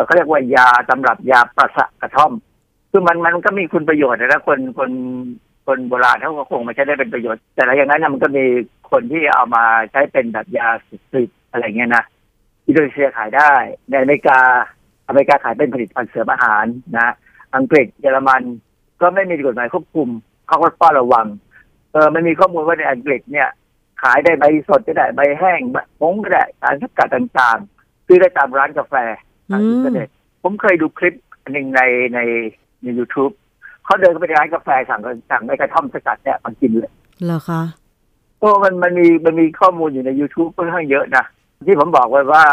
H: เขาเรียกว่ายาตำรับยาประสะกระท่อมคือมันมันก็มีคุณประโยชน์นะคนคนคนโบราณเขาก็คงมาใช้ได้เป็นประโยชน์ แต่ละอย่างนั้นมันก็มีคนที่เอามาใช้เป็นแบบยาสูบอะไรเงี้ยนะอินโดนีเซียขายได้ ในอเมริกาอเมริกาขายเป็นผลิตภัณฑ์เสริมอาหารนะ อังกฤษเยอรมันก็ไม่มีกฎหมายควบคุมเขาก็เฝ้าระวังเออมันมีข้อมูลว่าในอังกฤษเนี่ย ขายได้ใบสดก็ได้ใบแห้งใบผงก็ได้สารสกัดต่างๆ ซื้อได้ตามร้านกาแฟทางอินเทอร์เน็ตผมเคยดูคลิปอันหนึ่งในในใน YouTube เขาเดินเข้าไปในร้านกาแฟสั่งสั่งไอ้กระท่อมสกัดเนี่ยมากินเลย
B: เหรอคะ
H: โอ้มันมันมีมันมีข้อมูลอยู่ใน YouTube ค่อนข้างเยอะนะ ที่ผมบอกไว้ว่า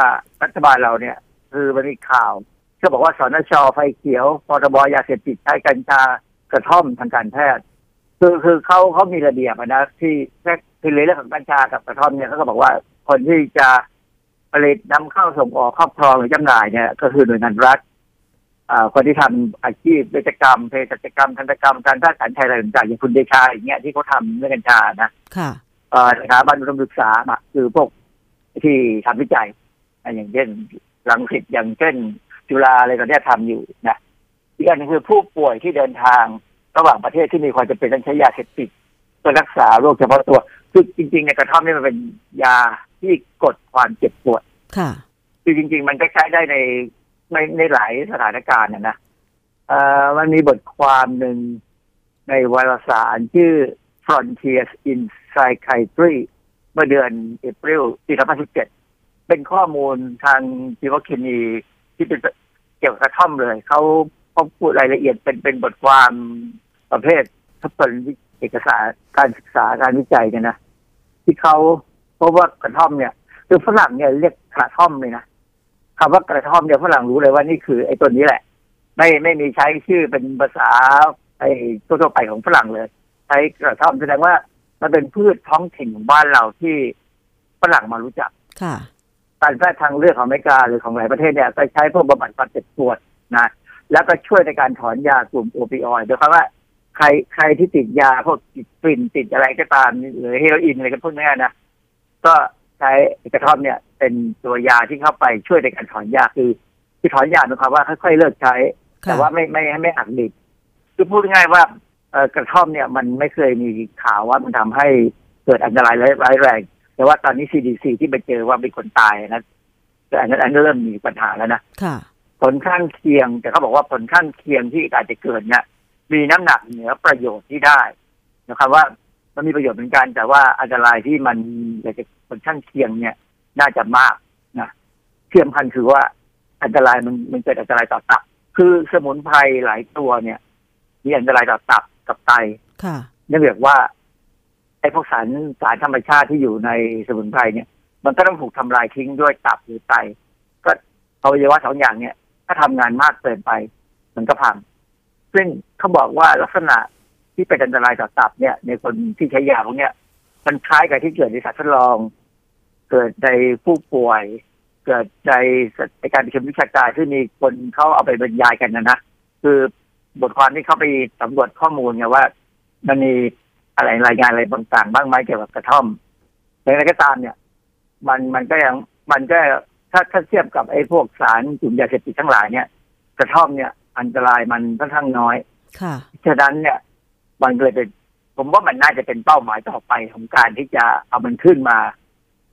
H: รัฐบาลเราเนี่ย คือมันมีข่าวก็บอกว่าสนชไฟเขียวพรบยาเสพติดใช้กัญชากระท่อมทางการแพทย์ คือคือเขาเขามีระเบียบอะนะที่ แค่คือเรื่องของกัญชากับกระท่อมเนี่ยเขาก็บอกว่าคนที่จะผลิตนำเข้าส่งออกครอบครองหรือจำหน่ายเนี่ย ก็คือหน่วยงานรัฐอ่าคนที่ทำอาชีพเวชกรรมเภสัชกรรมทันตกรรมการแพทย์การแพทย์อะไรต่างๆอย่างคุณเดชาอย่างเงี้ยที่เขาทำเรื่องกัญชานะ
B: ค่ะ
H: เอ่อสถาบันอุดมศึกษาอะคือพวกที่ทำวิจัยอะอย่างเช่นรังสิตอย่างเช่น จุฬาอะไรตอนเนี้ยทำอยู่นะอีกอันหนึงคือผู้ป่วยที่เดินทางระหว่างประเทศที่มีความจำเป็นต้องใช้ยาเสพติดเพื่อรักษาโรคเฉพาะตัว คือจริงๆในกระท่อมนี่มันเป็นยาที่กดความเจ็บปวด
B: ค่ะ
H: คือจริง ๆ มันก็ใช้ได้ในในในหลายสถานการณ์นะนะเอ่อมันมีบทความหนึ่งในวารสารชื่อ Frontiers in Psychiatry เมื่อเดือนเอพริลปี2017 เป็นข้อมูลทางชีวเคมีที่เป็นเกี่ยวกับกระท่อมเลย เขาเขาพูดรายละเอียดเป็นเป็นบทความประเภททบทวน เอกสารการศึกษาการวิจัยกันนะที่เขาพบว่ากระท่อมเนี่ยคือฝรั่งเนี่ยเรียกกระท่อมเลยนะคำว่ากระท่อมเนี่ยฝรั่งรู้เลยว่านี่คือไอ้ตัวนี้แหละ ไม่ไม่มีใช้ชื่อเป็นภาษาไอ้ทั่วๆไปของฝรั่งเลย ใช้กระท่อมแสดงว่ามันเป็นพืชท้องถิ่นของบ้านเราที่ฝรั่งมารู้จัก
B: ค่ะ
H: การแพทย์ทางเลือกของอเมริกาหรือของหลายประเทศเนี่ยก็ใช้พวกบำบัดความเจ็บปวดนะแล้วก็ช่วยในการถอนยากลุ่มโอปิออยด์โดยเฉพาะว่า ใครใครที่ติดยาพวกติดกลิ่นติดอะไรก็ตามหรือเฮโรอีนอะไรก็พวกเนี้ยนะก็ใช้กระท่อมเนี่ย เป็นตัวยาที่เข้าไปช่วยในการถอนยาคือที่ถอนยาหมายความว่าค่อยๆเลิกใช้
B: ค่ะ
H: แต่ว่าไม่ไม่ไม่หักดิบคือพูดง่ายๆว่าเอ่อกระท่อมเนี่ยมันไม่เคยมีข่าวว่ามันทำให้เกิดอันตรายร้ายแรง แต่ว่าตอนนี้ CDC ที่ไปเจอว่ามีคนตายนะแต่อันนั้นอันนั้นเริ่มมีปัญหาแล้วนะ
B: ค่ะ
H: ผลข้างเคียงแต่เขาบอกว่าผลข้างเคียงที่อาจจะเกิดเนี่ย มีน้ำหนักเหนือประโยชน์ที่ได้นะครับว่ามันมีประโยชน์เหมือนกัน แต่ว่าอันตรายที่มันอยากจะผลข้างเคียงเนี่ย น่าจะมากนะเชื่อมพันคือว่าอันตรายมันมันเกิดอันตรายต่อตับ คือสมุนไพรหลายตัวเนี่ย มีอันตรายต่อตับกับไต
B: ค่ะ
H: เนื่องจากว่าไอ้พวกสารสารธรรมชาติที่อยู่ในสมุนไพรเนี่ย มันก็ต้องถูกทำลายทิ้งด้วยตับหรือไต ก็อวัยวะสองอย่างเนี่ย ถ้าทำงานมากเกินไป มันก็พัง ซึ่งเขาบอกว่าลักษณะที่เป็นอันตรายต่อตับเนี่ย ในคนที่ใช้ยาพวกเนี้ยมันคล้ายกับที่เกิดในสัตว์ทดลอง เกิดในผู้ป่วย เกิดในในการประชุมวิชาการที่มีคนเขาเอาไปบรรยายกันนะนะคือบทความที่เขาไปสำรวจข้อมูลไงว่า มันมีอะไรรายงานอะไรต่างๆบ้างไหมเกี่ยวกับกระท่อมอย่างไรก็ตามเนี่ย มันมันก็ยังมันก็ถ้าถ้าเทียบกับไอ้พวกสารกลุ่มยาเสพติดทั้งหลายเนี่ย กระท่อมเนี่ย อันตรายมันค่อนข้างน้อย
B: ค่ะ
H: ฉะนั้นเนี่ย มันเลยเป็น ผมว่ามันน่าจะเป็นเป้าหมายต่อไปของการที่จะเอามันขึ้นมา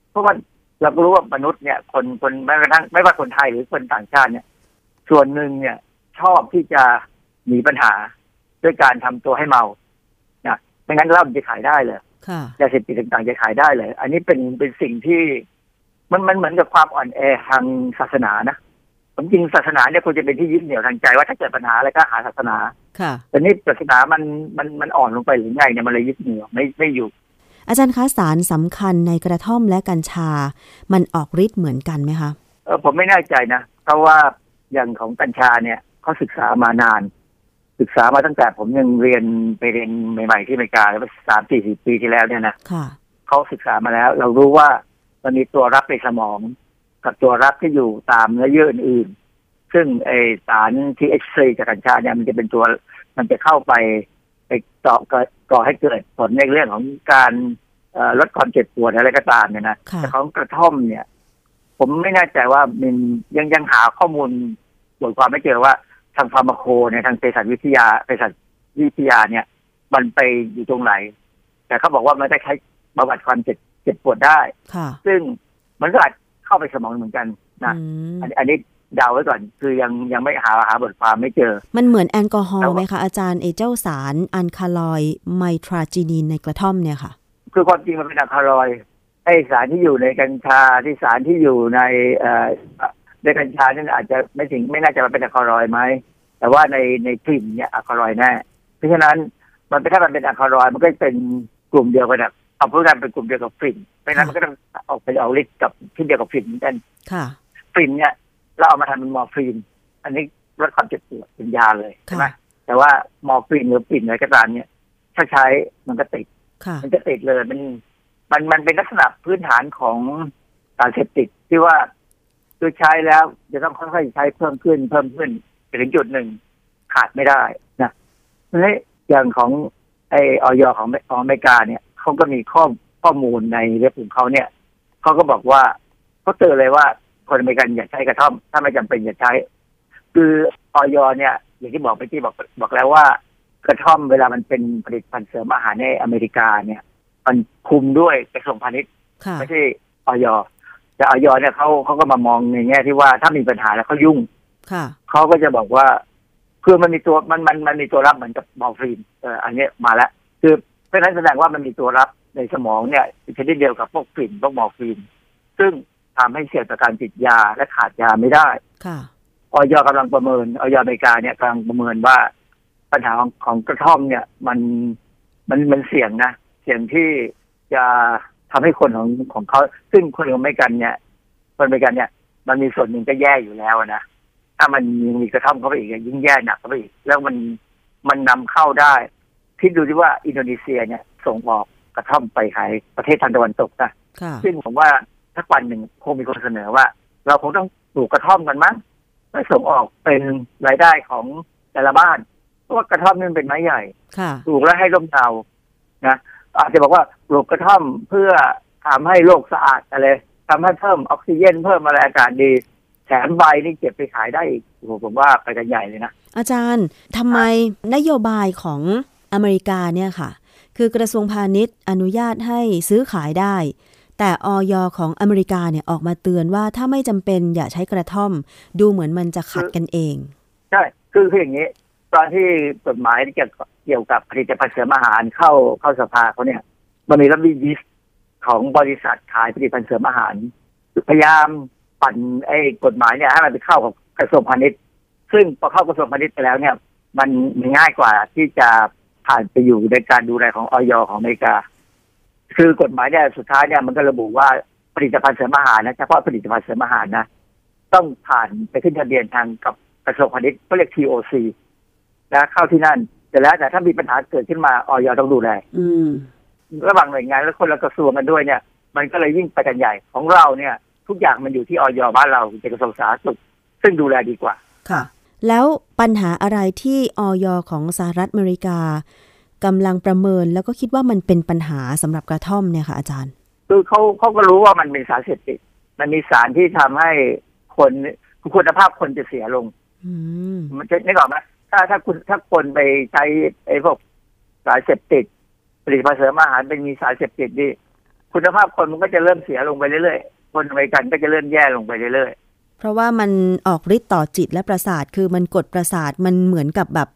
H: เพราะว่าเราก็รู้ว่ามนุษย์เนี่ย คนคนแม้กระทั่งไม่ว่าคนไทยหรือคนต่างชาติเนี่ย ส่วนหนึ่งเนี่ย ชอบที่จะหนีปัญหาด้วยการทำตัวให้เมานะไม่งั้นเหล้ามันจะขายได้เลย
B: ค่ะ
H: ยาเสพติดต่างๆจะขายได้เลย อันนี้เป็นเป็นสิ่งที่มันมันเหมือนกับความอ่อนแอทางศาสนานะ ผมจริงศาสนาเนี่ยควรจะเป็นที่ยึดเหนี่ยวทางใจว่าถ้าเกิดปัญหาอะไรก็หาศาสนา
B: ค่ะ
H: แต่นี่ศาสนามันมันมันอ่อนลงไปหรือไงเนี่ยมันเลยยึดเหนี่ยวไม่ไม่อยู่
B: อาจารย์คะสารสำคัญในกระท่อมและกัญชา มันออกฤทธิ์เหมือนกันไหมคะ
H: เออผมไม่แน่ใจนะเพราะว่าอย่างของกัญชาเนี่ยเขาศึกษามานาน ศึกษามาตั้งแต่ผมยังเรียนไปเรียนใหม่ ๆ ที่อเมริกาแล้วสามสี่สิบปีที่แล้วเนี่ยนะ
B: ค่ะ
H: เขาศึกษามาแล้ว เรารู้ว่ามันมีตัวรับในสมอง กับตัวรับที่อยู่ตามเนื้อเยื่ออื่นๆซึ่งไอสาร THC จากกัญชาเนี่ยมันจะเป็นตัวมันจะเข้าไปไปต่อก่อก่อให้เกิดผลในเรื่องของการเอ่อลดความเจ็บปวดอะไรก็ตามเนี่ยนะ
B: ค่ะ
H: แต่ของกระท่อมเนี่ย ผมไม่แน่ใจว่ามันยังยังหาข้อมูลบทความไม่เจอว่าทาง pharmaco เนี่ยทางเภสัชวิทยาเภสัชวิทยาเนี่ย มันไปอยู่ตรงไหน แต่เขาบอกว่ามันได้ใช้บำบัดความเจ็บเจ็บปวดได้
B: ค่ะ
H: ซึ่งมันก็อาจ เข้าไปสมองเหมือนกันนะ
B: อืม
H: อันอันนี้เดาไว้ก่อนคือยังยังไม่หาหาบทความไม่เจอ
B: มันเหมือนแอลกอฮอล์
H: แต่
B: ล์
H: ว่า
B: ไหมคะอาจารย์ไอเจ้าสารอัลคาลอยด์ไมทราไจนีนในกระท่อมเนี่ยค่ะ
H: คือความจริงมันเป็นอัลคาลอยด์ไอสารที่อยู่ในกัญชาที่สารที่อยู่ในเอ่อในกัญชานี่อาจจะไม่ถึงไม่น่าจะมาเป็นอัลคาลอยด์ไหมแต่ว่าในในฝิ่นเนี่ยอัลคาลอยด์แน่เพราะฉะนั้นมันเป็นถ้ามันเป็นอัลคาลอยด์มันก็เป็นกลุ่มเดียวกันอะเอาพูดกันเป็นกลุ่มเดียวกับฝิ่นเพ ราะฉะนั้นมันก็ต้องออกไปเอาฤทธิ์กับที่เดียวกับฝิ่นเหมือนกัน
B: ค่ะ
H: ฝิ่นเนี่ยเราเอามาทำเป็นมอร์ฟีน อันนี้ลดความเจ็บปวดเป็นยาเลยใช่ไหม
B: ค่ะ
H: แต่ว่ามอร์ฟีนหรือฝิ่นอะไรก็ตามเนี่ย ถ้าใช้มันก็ติด
B: ค่ะ
H: มันจะติดเลยมันมันมันเป็นลักษณะพื้นฐานของสารเสพติดที่ว่าคือใช้แล้วจะต้องค่อยๆใช้เพิ่มขึ้น เพิ่มขึ้นไปถึงจุดหนึ่งขาดไม่ได้นะเพราะฉะนั้นอย่างของไอออยของของอเมริกาเนี่ยเขาก็มีข้อ ข้อมูลในเว็บของเขาเนี่ยเขาก็บอกว่าเขาเตือนเลยว่าคนอเมริกันอย่าใช้กระท่อม ถ้าไม่จำเป็นอย่าใช้ คือออยเนี่ย อย่างที่บอกไปที่บอกบอกแล้วว่ากระท่อมเวลามันเป็นผลิตภัณฑ์เสริมอาหารในอเมริกาเนี่ย มันคุมด้วยกระทรวงพาณิชย์
B: ค่ะ
H: ไม่ใช่ออยแต่ออยเนี่ยเขาเขาก็มามองในแง่ที่ว่าถ้ามีปัญหาแล้วเขายุ่ง
B: ค่ะ
H: เขาก็จะบอกว่าคือมันมีตัวมันมันมันมีตัวรับเหมือนกับมอร์ฟีนเอออันเนี้ยมาแล้ว คือเพราะฉะนั้นแสดงว่ามันมีตัวรับ ในสมองเนี่ยชนิดเดียวกับพวกฝิ่นพวกมอร์ฟีน ซึ่งทำให้เสี่ยงต่อการติดยาและขาดยาไม่ได้
B: ค่ะ
H: ออยกำลังประเมินออยอเมริกาเนี่ยกำลังประเมินว่าปัญหาของของกระท่อมเนี่ย มันมันมันเสี่ยงนะเสี่ยงที่จะทำให้คนของของเขาซึ่งคนของอเมริกันเนี่ย คนอเมริกันเนี่ย มันมีส่วนหนึ่งก็แย่อยู่แล้วนะถ้ามันยังมีกระท่อมเข้าไปอีกยิ่งแย่หนักเข้าไปอีกแล้วมันมันนำเข้าได้คิดดูที่ว่าอินโดนีเซียเนี่ยส่งออก กระท่อมไปขายประเทศทางตะวันตกนะ
B: ค่ะ
H: ซึ่งผมว่าถ้าวันหนึ่งคงมีคนเสนอว่า เราคงต้องปลูกกระท่อมกันมั้งเพื่อส่งออกเป็นรายได้ของแต่ละบ้านเพราะว่ากระท่อมนี่มันเป็นไม้ใหญ่
B: ค่ะ
H: ปลูกแล้วให้ร่มเงานะอาจจะบอกว่าปลูกกระท่อมเพื่อทำให้โลกสะอาดอะไรทำให้เพิ่มออกซิเจนเพิ่มอะไรอากาศดีแถมใบนี่เก็บไปขายได้อีกโอ้โหผมว่าไปกันใหญ่เลยนะ
B: อาจารย์ทำไมนโยบายของอเมริกาเนี่ยค่ะ คือกระทรวงพาณิชย์อนุญาตให้ซื้อขายได้ แต่ออยของอเมริกาเนี่ยออกมาเตือนว่าถ้าไม่จำเป็นอย่าใช้กระท่อม ดูเหมือนมันจะขัดกันเอง
H: ใช่ คือคืออย่างนี้ ตอนที่กฎหมายที่เกี่ยวกับผลิตภัณฑ์เสริมอาหารเข้าเข้าสภาเขาเนี่ย มันมีรับบิยิสของบริษัทขายผลิตภัณฑ์เสริมอาหาร พยายามปั่นไอ้กฎหมายเนี่ยให้มันไปเข้ากับกระทรวงพาณิชย์ ซึ่งพอเข้ากระทรวงพาณิชย์ไปแล้วเนี่ย มันง่ายกว่าที่จะ ผ่านไปอยู่ในการดูแลของออยของอเมริกา คือกฎหมายเนี่ยสุดท้ายเนี่ยมันก็ระบุว่าผลิตภัณฑ์เสริมอาหารนะเฉพาะผลิตภัณฑ์เสริมอาหารนะต้องผ่านไปขึ้นทะเบียนทางกับกระทรวงพาณิชย์เขาเรียก TOC นะเข้าที่นั่นแต่แล้วแต่ถ้ามีปัญหาเกิดขึ้นมาออยต้องดูแล
B: อืม
H: ระหว่างหน่วยงานและคนละกระทรวงกันด้วยเนี่ย มันก็เลยยิ่งไปกันใหญ่ของเราเนี่ย ทุกอย่างมันอยู่ที่ออยบ้านเราเป็นกระทรวงสาธารณสุขซึ่งดูแลดีกว่า
B: ค่ะ แล้วปัญหาอะไรที่ออยของสหรัฐอเมริกากำลังประเมินแล้วก็คิดว่ามันเป็นปัญหาสำหรับกระท่อมเนี่ยค่ะอาจารย์
H: คือเขาเขาก็รู้ว่ามันเป็นสารเสพติด มันมีสารที่ทำให้คนคุณภาพคนจะเสียลง
B: อืม
H: มันจะไม่ก่อนไหมถ้าถ้าคุณถ้าคนไปใช้ไอ้พวกสารเสพติดผลิตภัณฑ์เสริมอาหารเป็นมีสารเสพติดดิคุณภาพคนมันก็จะเริ่มเสียลงไปเรื่อยๆคนอเมริกันก็จะเริ่มแย่ลงไปเรื่อย
B: เพราะว่ามันออกฤทธิ์ต่อจิตและประสาท คือมันกดประสาทมันเหมือนกับแบบ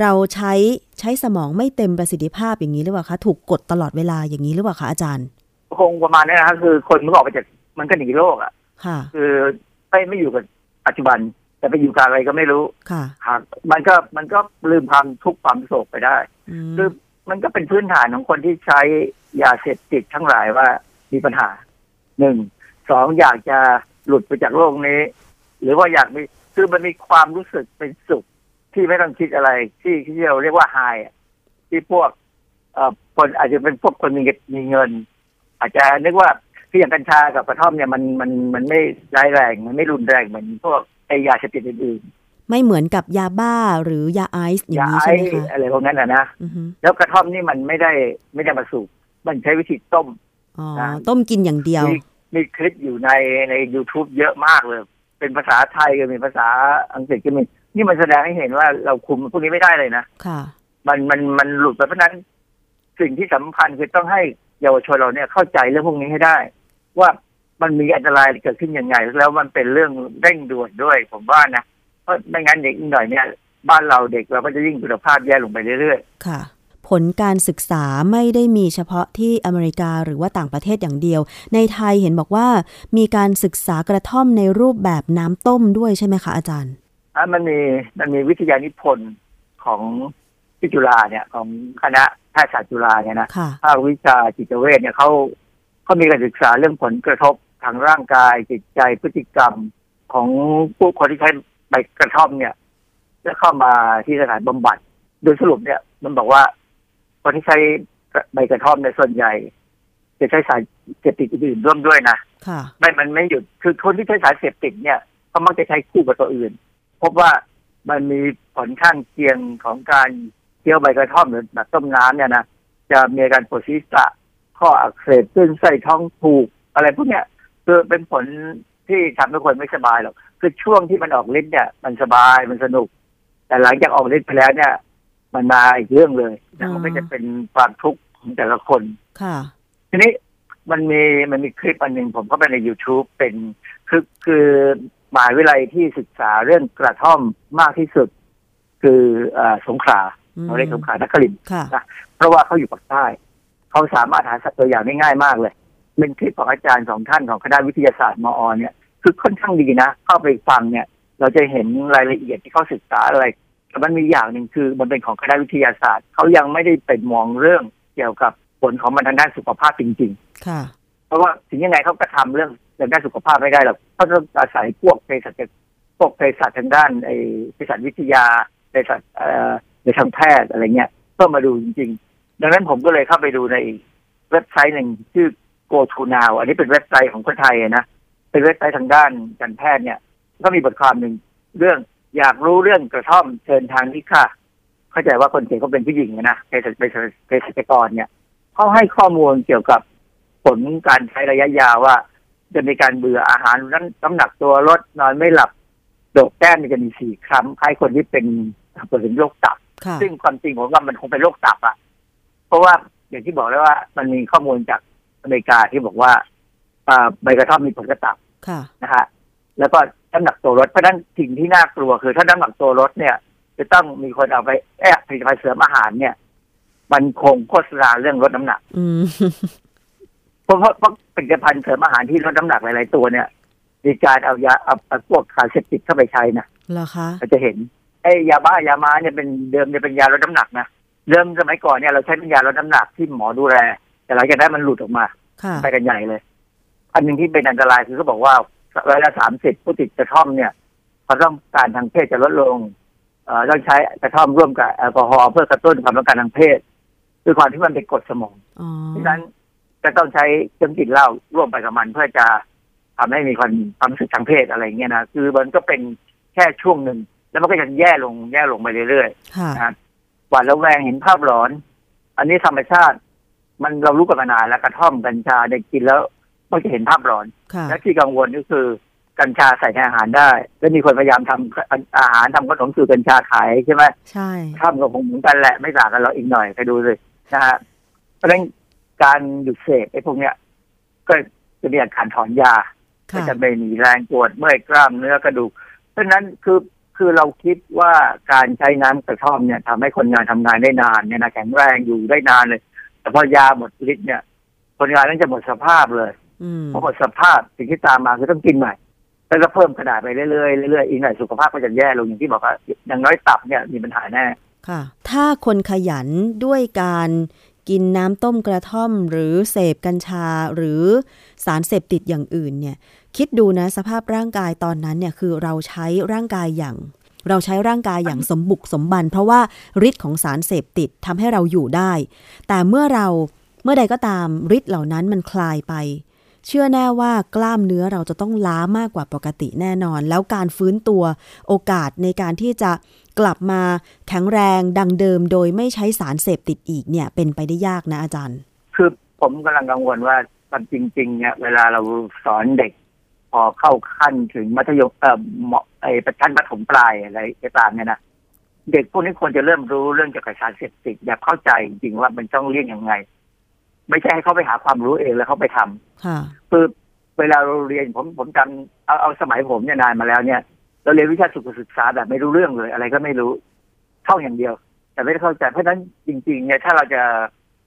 B: เราใช้ใช้สมองไม่เต็มประสิทธิภาพอย่างนี้หรือเปล่าคะถูกกดตลอดเวลาอย่างนี้หรือเปล่าคะอาจารย์
H: ๆคงประมาณนี้นะครับคือคนมันออกไปจากมันก็หนีโลกอะ
B: ค่ะ
H: คือไม่ไม่อยู่กับปัจจุบัน แต่ไปอยู่กับอะไรก็ไม่รู้
B: ค่ะ
H: ครับมันก็มันก็ลืมความทุกข์ความโศกไปได้
B: อืม
H: คือมันก็เป็นพื้นฐานของคนที่ใช้ยาเสพติดทั้งหลายว่ามีปัญหาหนึ่งสองอยากจะ หลุดไปจากโลกนี้ หรือว่าอยากมีคือมันมีความรู้สึกเป็นสุขที่ไม่ต้องคิดอะไร ที่ที่เราเรียกว่าไฮที่พวกเอ่อคนอาจจะเป็นพวกคนมีมีเงิน อาจจะนึกว่าที่อย่างกัญชากับกระท่อมเนี่ยมันมันมันไม่ร้ายแรง มันไม่รุนแรงเหมือนพวกไอยาเสพติดอื่น
B: ไม่เหมือนกับยาบ้าหรือยาไอซ์
H: ๆ
B: อย่าง
H: ยา
B: นี้
H: ไอ
B: ใช่ไหมคะ
H: อะไรพวกนั้นนะนะ
B: อือฮึ
H: แล้วกระท่อมนี่มันไม่ได้ไม่ได้มาสูบมันใช้วิธีต้ม
B: อ๋อ
H: นะ
B: ต้มกินอย่างเดียว
H: มีมีคลิปอยู่ในใน YouTube เยอะมากเลย เป็นภาษาไทยก็มีภาษาอังกฤษก็มี นี่มันแสดงให้เห็นว่าเราคุมพวกนี้ไม่ได้เลยนะ
B: ค่ะ
H: มันมันมันหลุดไปเพราะฉะนั้น สิ่งที่สำคัญคือต้องให้เยาวชนเราเนี่ยเข้าใจเรื่องพวกนี้ให้ได้ ว่ามันมีอันตรายเกิดขึ้นยังไง แล้วมันเป็นเรื่องเร่งด่วนด้วย ผมว่านะเพราะไม่งั้นเด็กอีกหน่อยเนี่ย บ้านเราเด็กเราก็จะยิ่งคุณภาพแย่ลงไปเรื่อย
B: ค่ะ ผลการศึกษาไม่ได้มีเฉพาะที่อเมริกาหรือว่าต่างประเทศอย่างเดียว ในไทยเห็นบอกว่ามีการศึกษากระท่อมในรูปแบบน้ำต้มด้วยใช่ไหมคะอาจารย์
H: ๆอะมันมีมันมีวิทยานิพนธ์ของที่จุฬาเนี่ยของคณะแพทยศาสตร์จุฬาเนี่ยนะ
B: ค่ะ
H: ภาควิชาจิตเวชเนี่ยเขาเขามีการศึกษาเรื่องผลกระทบทางร่างกายจิตใจพฤติกรรมของผู้คนที่ใช้ใบกระท่อมเนี่ยแล้วเข้ามาที่สถานบำบัด โดยสรุปเนี่ยมันบอกว่า คนที่ใช้ใบกระท่อมในยส่วนใหญ่ จะใช้สารเสพติดอื่นๆร่วมด้วยนะ
B: ค่ะ
H: ไม่มันไม่หยุดคือคนที่ใช้สารเสพติดเนี่ยเขามักจะใช้คู่กับตัวอื่น พบว่ามันมีผลข้างเคียงของการเคี้ยวใบกระท่อมหรือแบบต้มน้ำเนี่ยนะจะมีอาการปวดศีรษะข้ออักเสบขึ้นไส้ท้องผูก อะไรพวกเนี้ยคือเป็นผลที่ทำให้คนไม่สบายหรอกคือช่วงที่มันออกฤทธิ์เนี่ยมันสบายมันสนุก แต่หลังจากออกฤทธิ์ไปแล้วเนี่ย มันมาอีกเรื่องเลยนะมันก็จะเป็นความทุกข์ของแต่ละคน
B: ค่ะ
H: ทีนี้มันมีมันมีคลิปอันหนึ่งผมเข้าไปใน YouTube เป็นคือคือมหาวิทยาลัยที่ศึกษาเรื่องกระท่อมมากที่สุด คือเออสงขลา
B: อืม
H: เราเรียกสงขลานครินทร์
B: ค่ะ
H: นะเพราะว่าเขาอยู่ปากใต้เขาสามารถหาตัวอย่างได้ง่ายมากเลยเป็นคลิปของอาจารย์สองท่านของคณะวิทยาศาสตร์มอเนี่ย คือค่อนข้างดีนะ เข้าไปฟังเนี่ย เราจะเห็นรายละเอียดที่เขาศึกษาอะไรแต่ มันมีอย่างหนึ่งคือมันเป็นของคณะวิทยาศาสตร์เขายังไม่ได้เป็นมองเรื่องเกี่ยวกับผลของมันทางด้านสุขภาพจริง ๆ
B: ค่ะ
H: เพราะว่าถึงยังไงเขาก็ทำเรื่องเรื่องด้านสุขภาพไม่ได้หรอกเขาต้องอาศัยพวกเภสัชพวกเภสัชทางด้านไอ้เภสัชวิทยาเภสัชเอ่อในทางแพทย์อะไรเงี้ยเพื่อมาดูจริง ๆ ดังนั้นผมก็เลยเข้าไปดูในเว็บไซต์หนึ่งชื่อ Go to Now อันนี้เป็นเว็บไซต์ของคนไทยนะเป็นเว็บไซต์ทางด้านการแพทย์เนี่ย ก็มีบทความหนึ่งเรื่อง อยากรู้เรื่องกระท่อมเชิญทางนี้ค่ะ เข้าใจว่าคนเขียนเขาเป็นผู้หญิงนะเภสัชเภสัชเภสัชกรเนี่ยเขาให้ข้อมูลเกี่ยวกับผลการใช้ระยะยาวว่า จะมีการเบื่ออาหารนั้นน้ำหนักตัวลดนอนไม่หลับโดกแก้มมันจะมีสี่คล้ำคล้ายคนที่เป็นเปิดถึงโรคตับ
B: ค่ะ
H: ซึ่งความจริงผมว่ามันคงเป็นโรคตับอะเพราะว่าอย่างที่บอกแล้วว่า มันมีข้อมูลจากอเมริกาที่บอกว่าอ่าใบกระท่อมมีผลกระตับ
B: ค่ะ
H: นะฮะแล้วก็ น้ำหนักตัวลดเพราะฉะนั้นสิ่งที่น่ากลัวคือ ถ้าน้ำหนักตัวลดเนี่ย จะต้องมีคนเอาไปแอบผลิตภัณฑ์เสริมอาหารเนี่ย มันคงโฆษณาเรื่องลดน้ำหนัก
B: อืม
H: เพราะเพราะเพราะผลิตภัณฑ์เสริมอาหารที่ลดน้ำหนักหลายๆตัวเนี่ยมีการเอายาเอาเอาพวกสารเสพติดเข้าไปใช้นะ
B: เหรอคะ
H: เราจะเห็นไอ้ยาบ้ายามาเนี่ยเป็นเดิมจะเป็นยาลดน้ำหนักนะเดิมสมัยก่อนเนี่ยเราใช้เป็นยาลดน้ำหนักที่หมอดูแลแต่หลังจากนั้นมันหลุดออกมา
B: ค่ะ
H: ไปกันใหญ่เลย อันหนึ่งที่เป็นอันตรายคือเขาบอกว่า ร้อยละสามสิบผู้ติดกระท่อมเนี่ยเขาต้องการทางเพศจะลดลงเอ่อต้องใช้กระท่อมร่วมกับแอลกอฮอล์เพื่อกระตุ้นความต้องการทางเพศด้วยความที่มันเป็นกรดสมอง
B: อ๋อ
H: ดังนั้นจะต้องใช้เครื่องกินเหล้าร่วมไปกับมันเพื่อจะทำให้มีความความรู้สึกทางเพศอะไรเงี้ยนะคือมันก็เป็นแค่ช่วงหนึ่ง แล้วมันก็จะแย่ลงแย่ลงไปเรื่อย
B: ค่ะ
H: ๆนะครับหวาดระแวงเห็นภาพหลอน อันนี้ธรรมชาติ มันเรารู้กันมานานแล้วกระท่อมกัญชาได้กินแล้ว มันจะเห็นภาพหลอน
B: ค่ะ
H: และที่กังวลก็คือกัญชาใส่ในอาหารได้ แล้วมีคนพยายามทำอาหารทำขนมสูตรกัญชาขายใช่ไหม
B: ใช่
H: ทำก็คงเหมือนกันแหละไม่ต่างกันเราอีกหน่อยไปดูเลยนะฮะเพราะฉะนั้นการหยุดเสพไอ้พวกเนี้ย ก็จะมีอาการถอนยาก็
B: ค่ะ
H: จะไม่มีแรงปวดเมื่อยกล้ามเนื้อกระดูก เพราะฉะนั้นคือคือเราคิดว่าการใช้น้ำกระท่อมเนี่ยทำให้คนงานทำงานได้นานเนี่ยนะแข็งแรงอยู่ได้นานเลย แต่พอยาหมดฤทธิ์เนี่ยคนงานนั้นจะหมดสภาพเลย
B: อืม
H: พอหมดสภาพสิ่งที่ตามมาคือต้องกินใหม่ แล้วก็เพิ่มขนาดไปเรื่อยๆเรื่อยๆอีกหน่อยสุขภาพก็จะแย่ลงอย่างที่บอกว่าอย่างน้อยตับเนี่ยมีปัญหาแน่
B: ค่ะ ถ้าคนขยันด้วยการกินน้ำต้มกระท่อมหรือเสพกัญชาหรือสารเสพติดอย่างอื่นเนี่ย คิดดูนะสภาพร่างกายตอนนั้นเนี่ยคือเราใช้ร่างกายอย่าง เราใช้ร่างกายอย่างสมบุกสมบัน เพราะว่าฤทธิ์ของสารเสพติดทำให้เราอยู่ได้ แต่เมื่อเราเมื่อใดก็ตามฤทธิ์เหล่านั้นมันคลายไป เชื่อแน่ว่ากล้ามเนื้อเราจะต้องล้ามากกว่าปกติแน่นอน แล้วการฟื้นตัวโอกาสในการที่จะกลับมาแข็งแรงดังเดิมโดยไม่ใช้สารเสพติดอีกเนี่ย เป็นไปได้ยากนะอาจารย์
H: คือผมกำลังกังวลว่ามันจริง ๆ เนี่ย เวลาเราสอนเด็ก พอเข้าขั้นถึงมัธยมเอ่อเหมาะไอ้ประชันประถมปลายอะไรก็ตามเนี่ยนะเด็กพวกนี้ควรจะเริ่มรู้เรื่องเกี่ยวกับสารเสพติดแบบเข้าใจจริงๆว่ามันต้องเลี่ยงยังไง ไม่ใช่ให้เขาไปหาความรู้เองแล้วเขาไปทำ
B: ค่ะ
H: คือเวลาเราเรียนผมผมจำเอาเอาสมัยผมเนี่ยนานมาแล้วเนี่ย เราเรียนวิชาสุขศึกษาแบบไม่รู้เรื่องเลย อะไรก็ไม่รู้ท่องอย่างเดียว แต่ไม่ได้เข้าใจเพราะฉะนั้นจริงๆเนี่ยถ้าเราจะ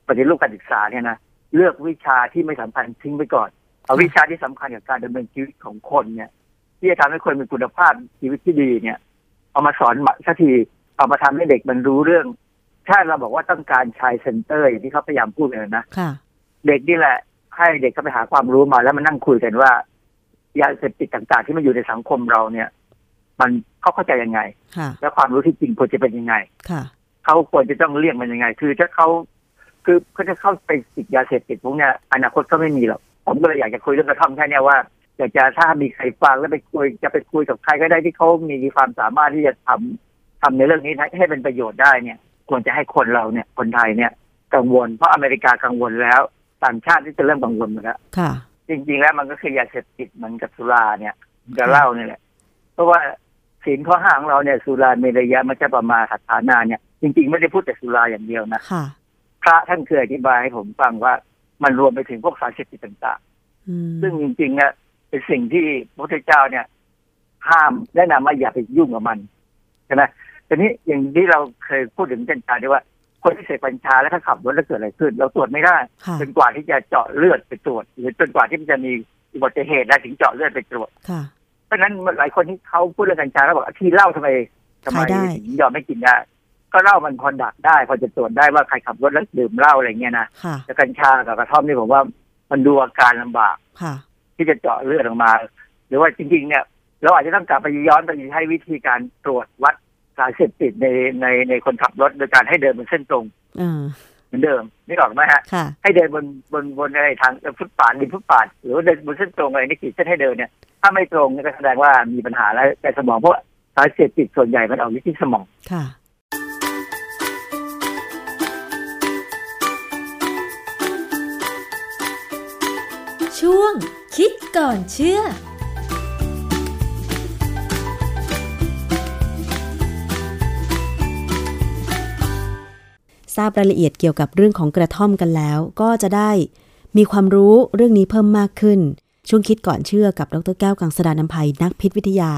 H: ปฏิรูปการศึกษาเนี่ยนะเลือกวิชาที่ไม่สำคัญทิ้งไปก่อน เอาวิชาที่สำคัญกับการดำเนินชีวิตของคนเนี่ย ที่จะทำให้คนมีคุณภาพชีวิตที่ดีเนี่ย เอามาสอนสักทีเอามาทำให้เด็กมันรู้เรื่อง ถ้าเราบอกว่าต้องการ child center อย่างที่เขาพยายามพูดเลยนะ
B: ค่ะ
H: เด็กนี่แหละ ให้เด็กก็ไปหาความรู้มาแล้วมานั่งคุยกันว่ายาเสพติดต่างๆ ที่มันอยู่ในสังคมเราเนี่ย มันเขาเข้าใจยังไง
B: ค่ะ
H: และความรู้ที่จริงควรจะเป็นยังไง
B: ค่ะ
H: เขาควรจะต้องเลี่ยงมันยังไง คือถ้าเขาคือเขาจะเข้าไปติดยาเสพติดพวกเนี้ยอนาคตก็ไม่มีหรอกผมก็เลยอยากจะคุยเรื่องกระท่อมแค่เนี้ยว่าอยากจะถ้ามีใครฟังแล้วไปคุยจะไปคุยกับใครก็ได้ที่เขามีความสามารถที่จะทำทำในเรื่องนี้ให้ให้เป็นประโยชน์ได้เนี่ย ควรจะให้คนเราเนี่ยคนไทยเนี่ยกังวล เพราะอเมริกากังวลแล้วต่างชาติที่จะเริ่มกังวลหมดแล้ว
B: ค่ะ
H: จริงๆแล้วมันก็คือยาเสพติดเหมือนกับสุราเนี่ยกับเหล้านี่แหละเพราะว่าศีลข้อห้าของเราเนี่ยสุราเมรยะมัจจปมาหัตถานาเนี่ย จริง ๆ ไม่ได้พูดแต่สุราอย่างเดียวนะ
B: ค่ะ
H: พระท่านเคยอธิบายให้ผมฟังว่ามันรวมไปถึงพวกสารเสพติดต่าง
B: อืม
H: ๆซึ่งจริงๆเนี่ยเป็นสิ่งที่พระพุทธเจ้าเนี่ย ห้ามแนะนำว่าอย่าไปยุ่งกับมันใช่ไหม ทีนี้อย่างที่เราเคยพูดถึงกัญชาด้วยว่า คนที่เสพกัญชาแล้วถ้าขับรถแล้วเกิดอะไรขึ้น เราตรวจไม่ได้
B: ค่ะ
H: จนกว่าที่จะเจาะเลือดไปตรวจ หรือจนกว่าที่มันจะมีอุบัติเหตุแล้วถึงเจาะเลือดไปตรวจ
B: ค่ะ
H: เพราะฉะนั้นหลายคนที่เขาพูดเรื่องกัญชาแล้วบอกที่เหล้าทำไมทำไม
B: ขายได้
H: ถึงยอมไม่กินได้ก็เหล้ามันพอดักได้ พอจะตรวจได้ว่าใครขับรถแล้วดื่มเหล้าอะไรเงี้ยนะ
B: ค่ะ
H: แต่กัญชากับกระท่อมนี่ผมว่ามันดูอาการลำบาก
B: ค่ะ
H: ที่จะเจาะเลือดออกมา หรือว่าจริง ๆ เนี่ย เราอาจจะต้องกลับไปย้อนไปใช้วิธีการตรวจวัดสารเสพติดในในในคนขับรถโดยการให้เดินบนเส้นตรง
B: อ่า
H: เหมือนเดิมนี่ออกไหมฮะ
B: ค่ะ
H: ให้เดินบนบนบนอะไรทางฟุตปาดริมฟุตปาดหรือว่าเดินบนเส้นตรงอะไรนี่ขีดเส้นให้เดินเนี่ย ถ้าไม่ตรงเนี่ยก็แสดงว่ามีปัญหาแล้วในสมองเพราะสารเสพติดส่วนใหญ่มันออกอยู่ที่สมอง
B: ค่ะ
A: ช่วงคิดก่อนเชื่อ
B: ทราบรายละเอียดเกี่ยวกับเรื่องของกระท่อมกันแล้ว ก็จะได้มีความรู้เรื่องนี้เพิ่มมากขึ้น ช่วงคิดก่อนเชื่อกับดรแก้วกังสดานนภัยนักพิษวิทยา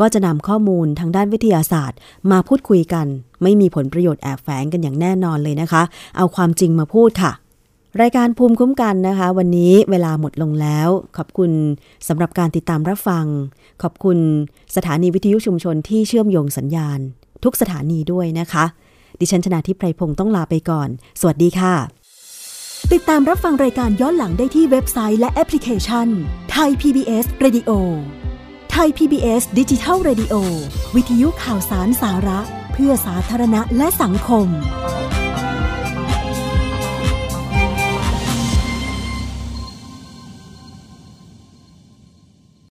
B: ก็จะนำข้อมูลทางด้านวิทยาศาสตร์ มาพูดคุยกัน ไม่มีผลประโยชน์แอบแฝงกันอย่างแน่นอนเลยนะคะ เอาความจริงมาพูดค่ะรายการภูมิคุ้มกันนะคะ วันนี้เวลาหมดลงแล้ว ขอบคุณสำหรับการติดตามรับฟัง ขอบคุณสถานีวิทยุชุมชนที่เชื่อมโยงสัญญาณ ทุกสถานีด้วยนะคะ ดิฉันชนะทิพไพรพงศ์ต้องลาไปก่อน สวัสดีค่ะ ติดตามรับฟังรายการย้อนหลังได้ที่เว็บไซต์และแอปพลิเคชันไทย PBS Radio ไทย PBS ดิจิทัล Radio วิทยุข่าวสารสาระ เพื่อสาธารณะและสังคม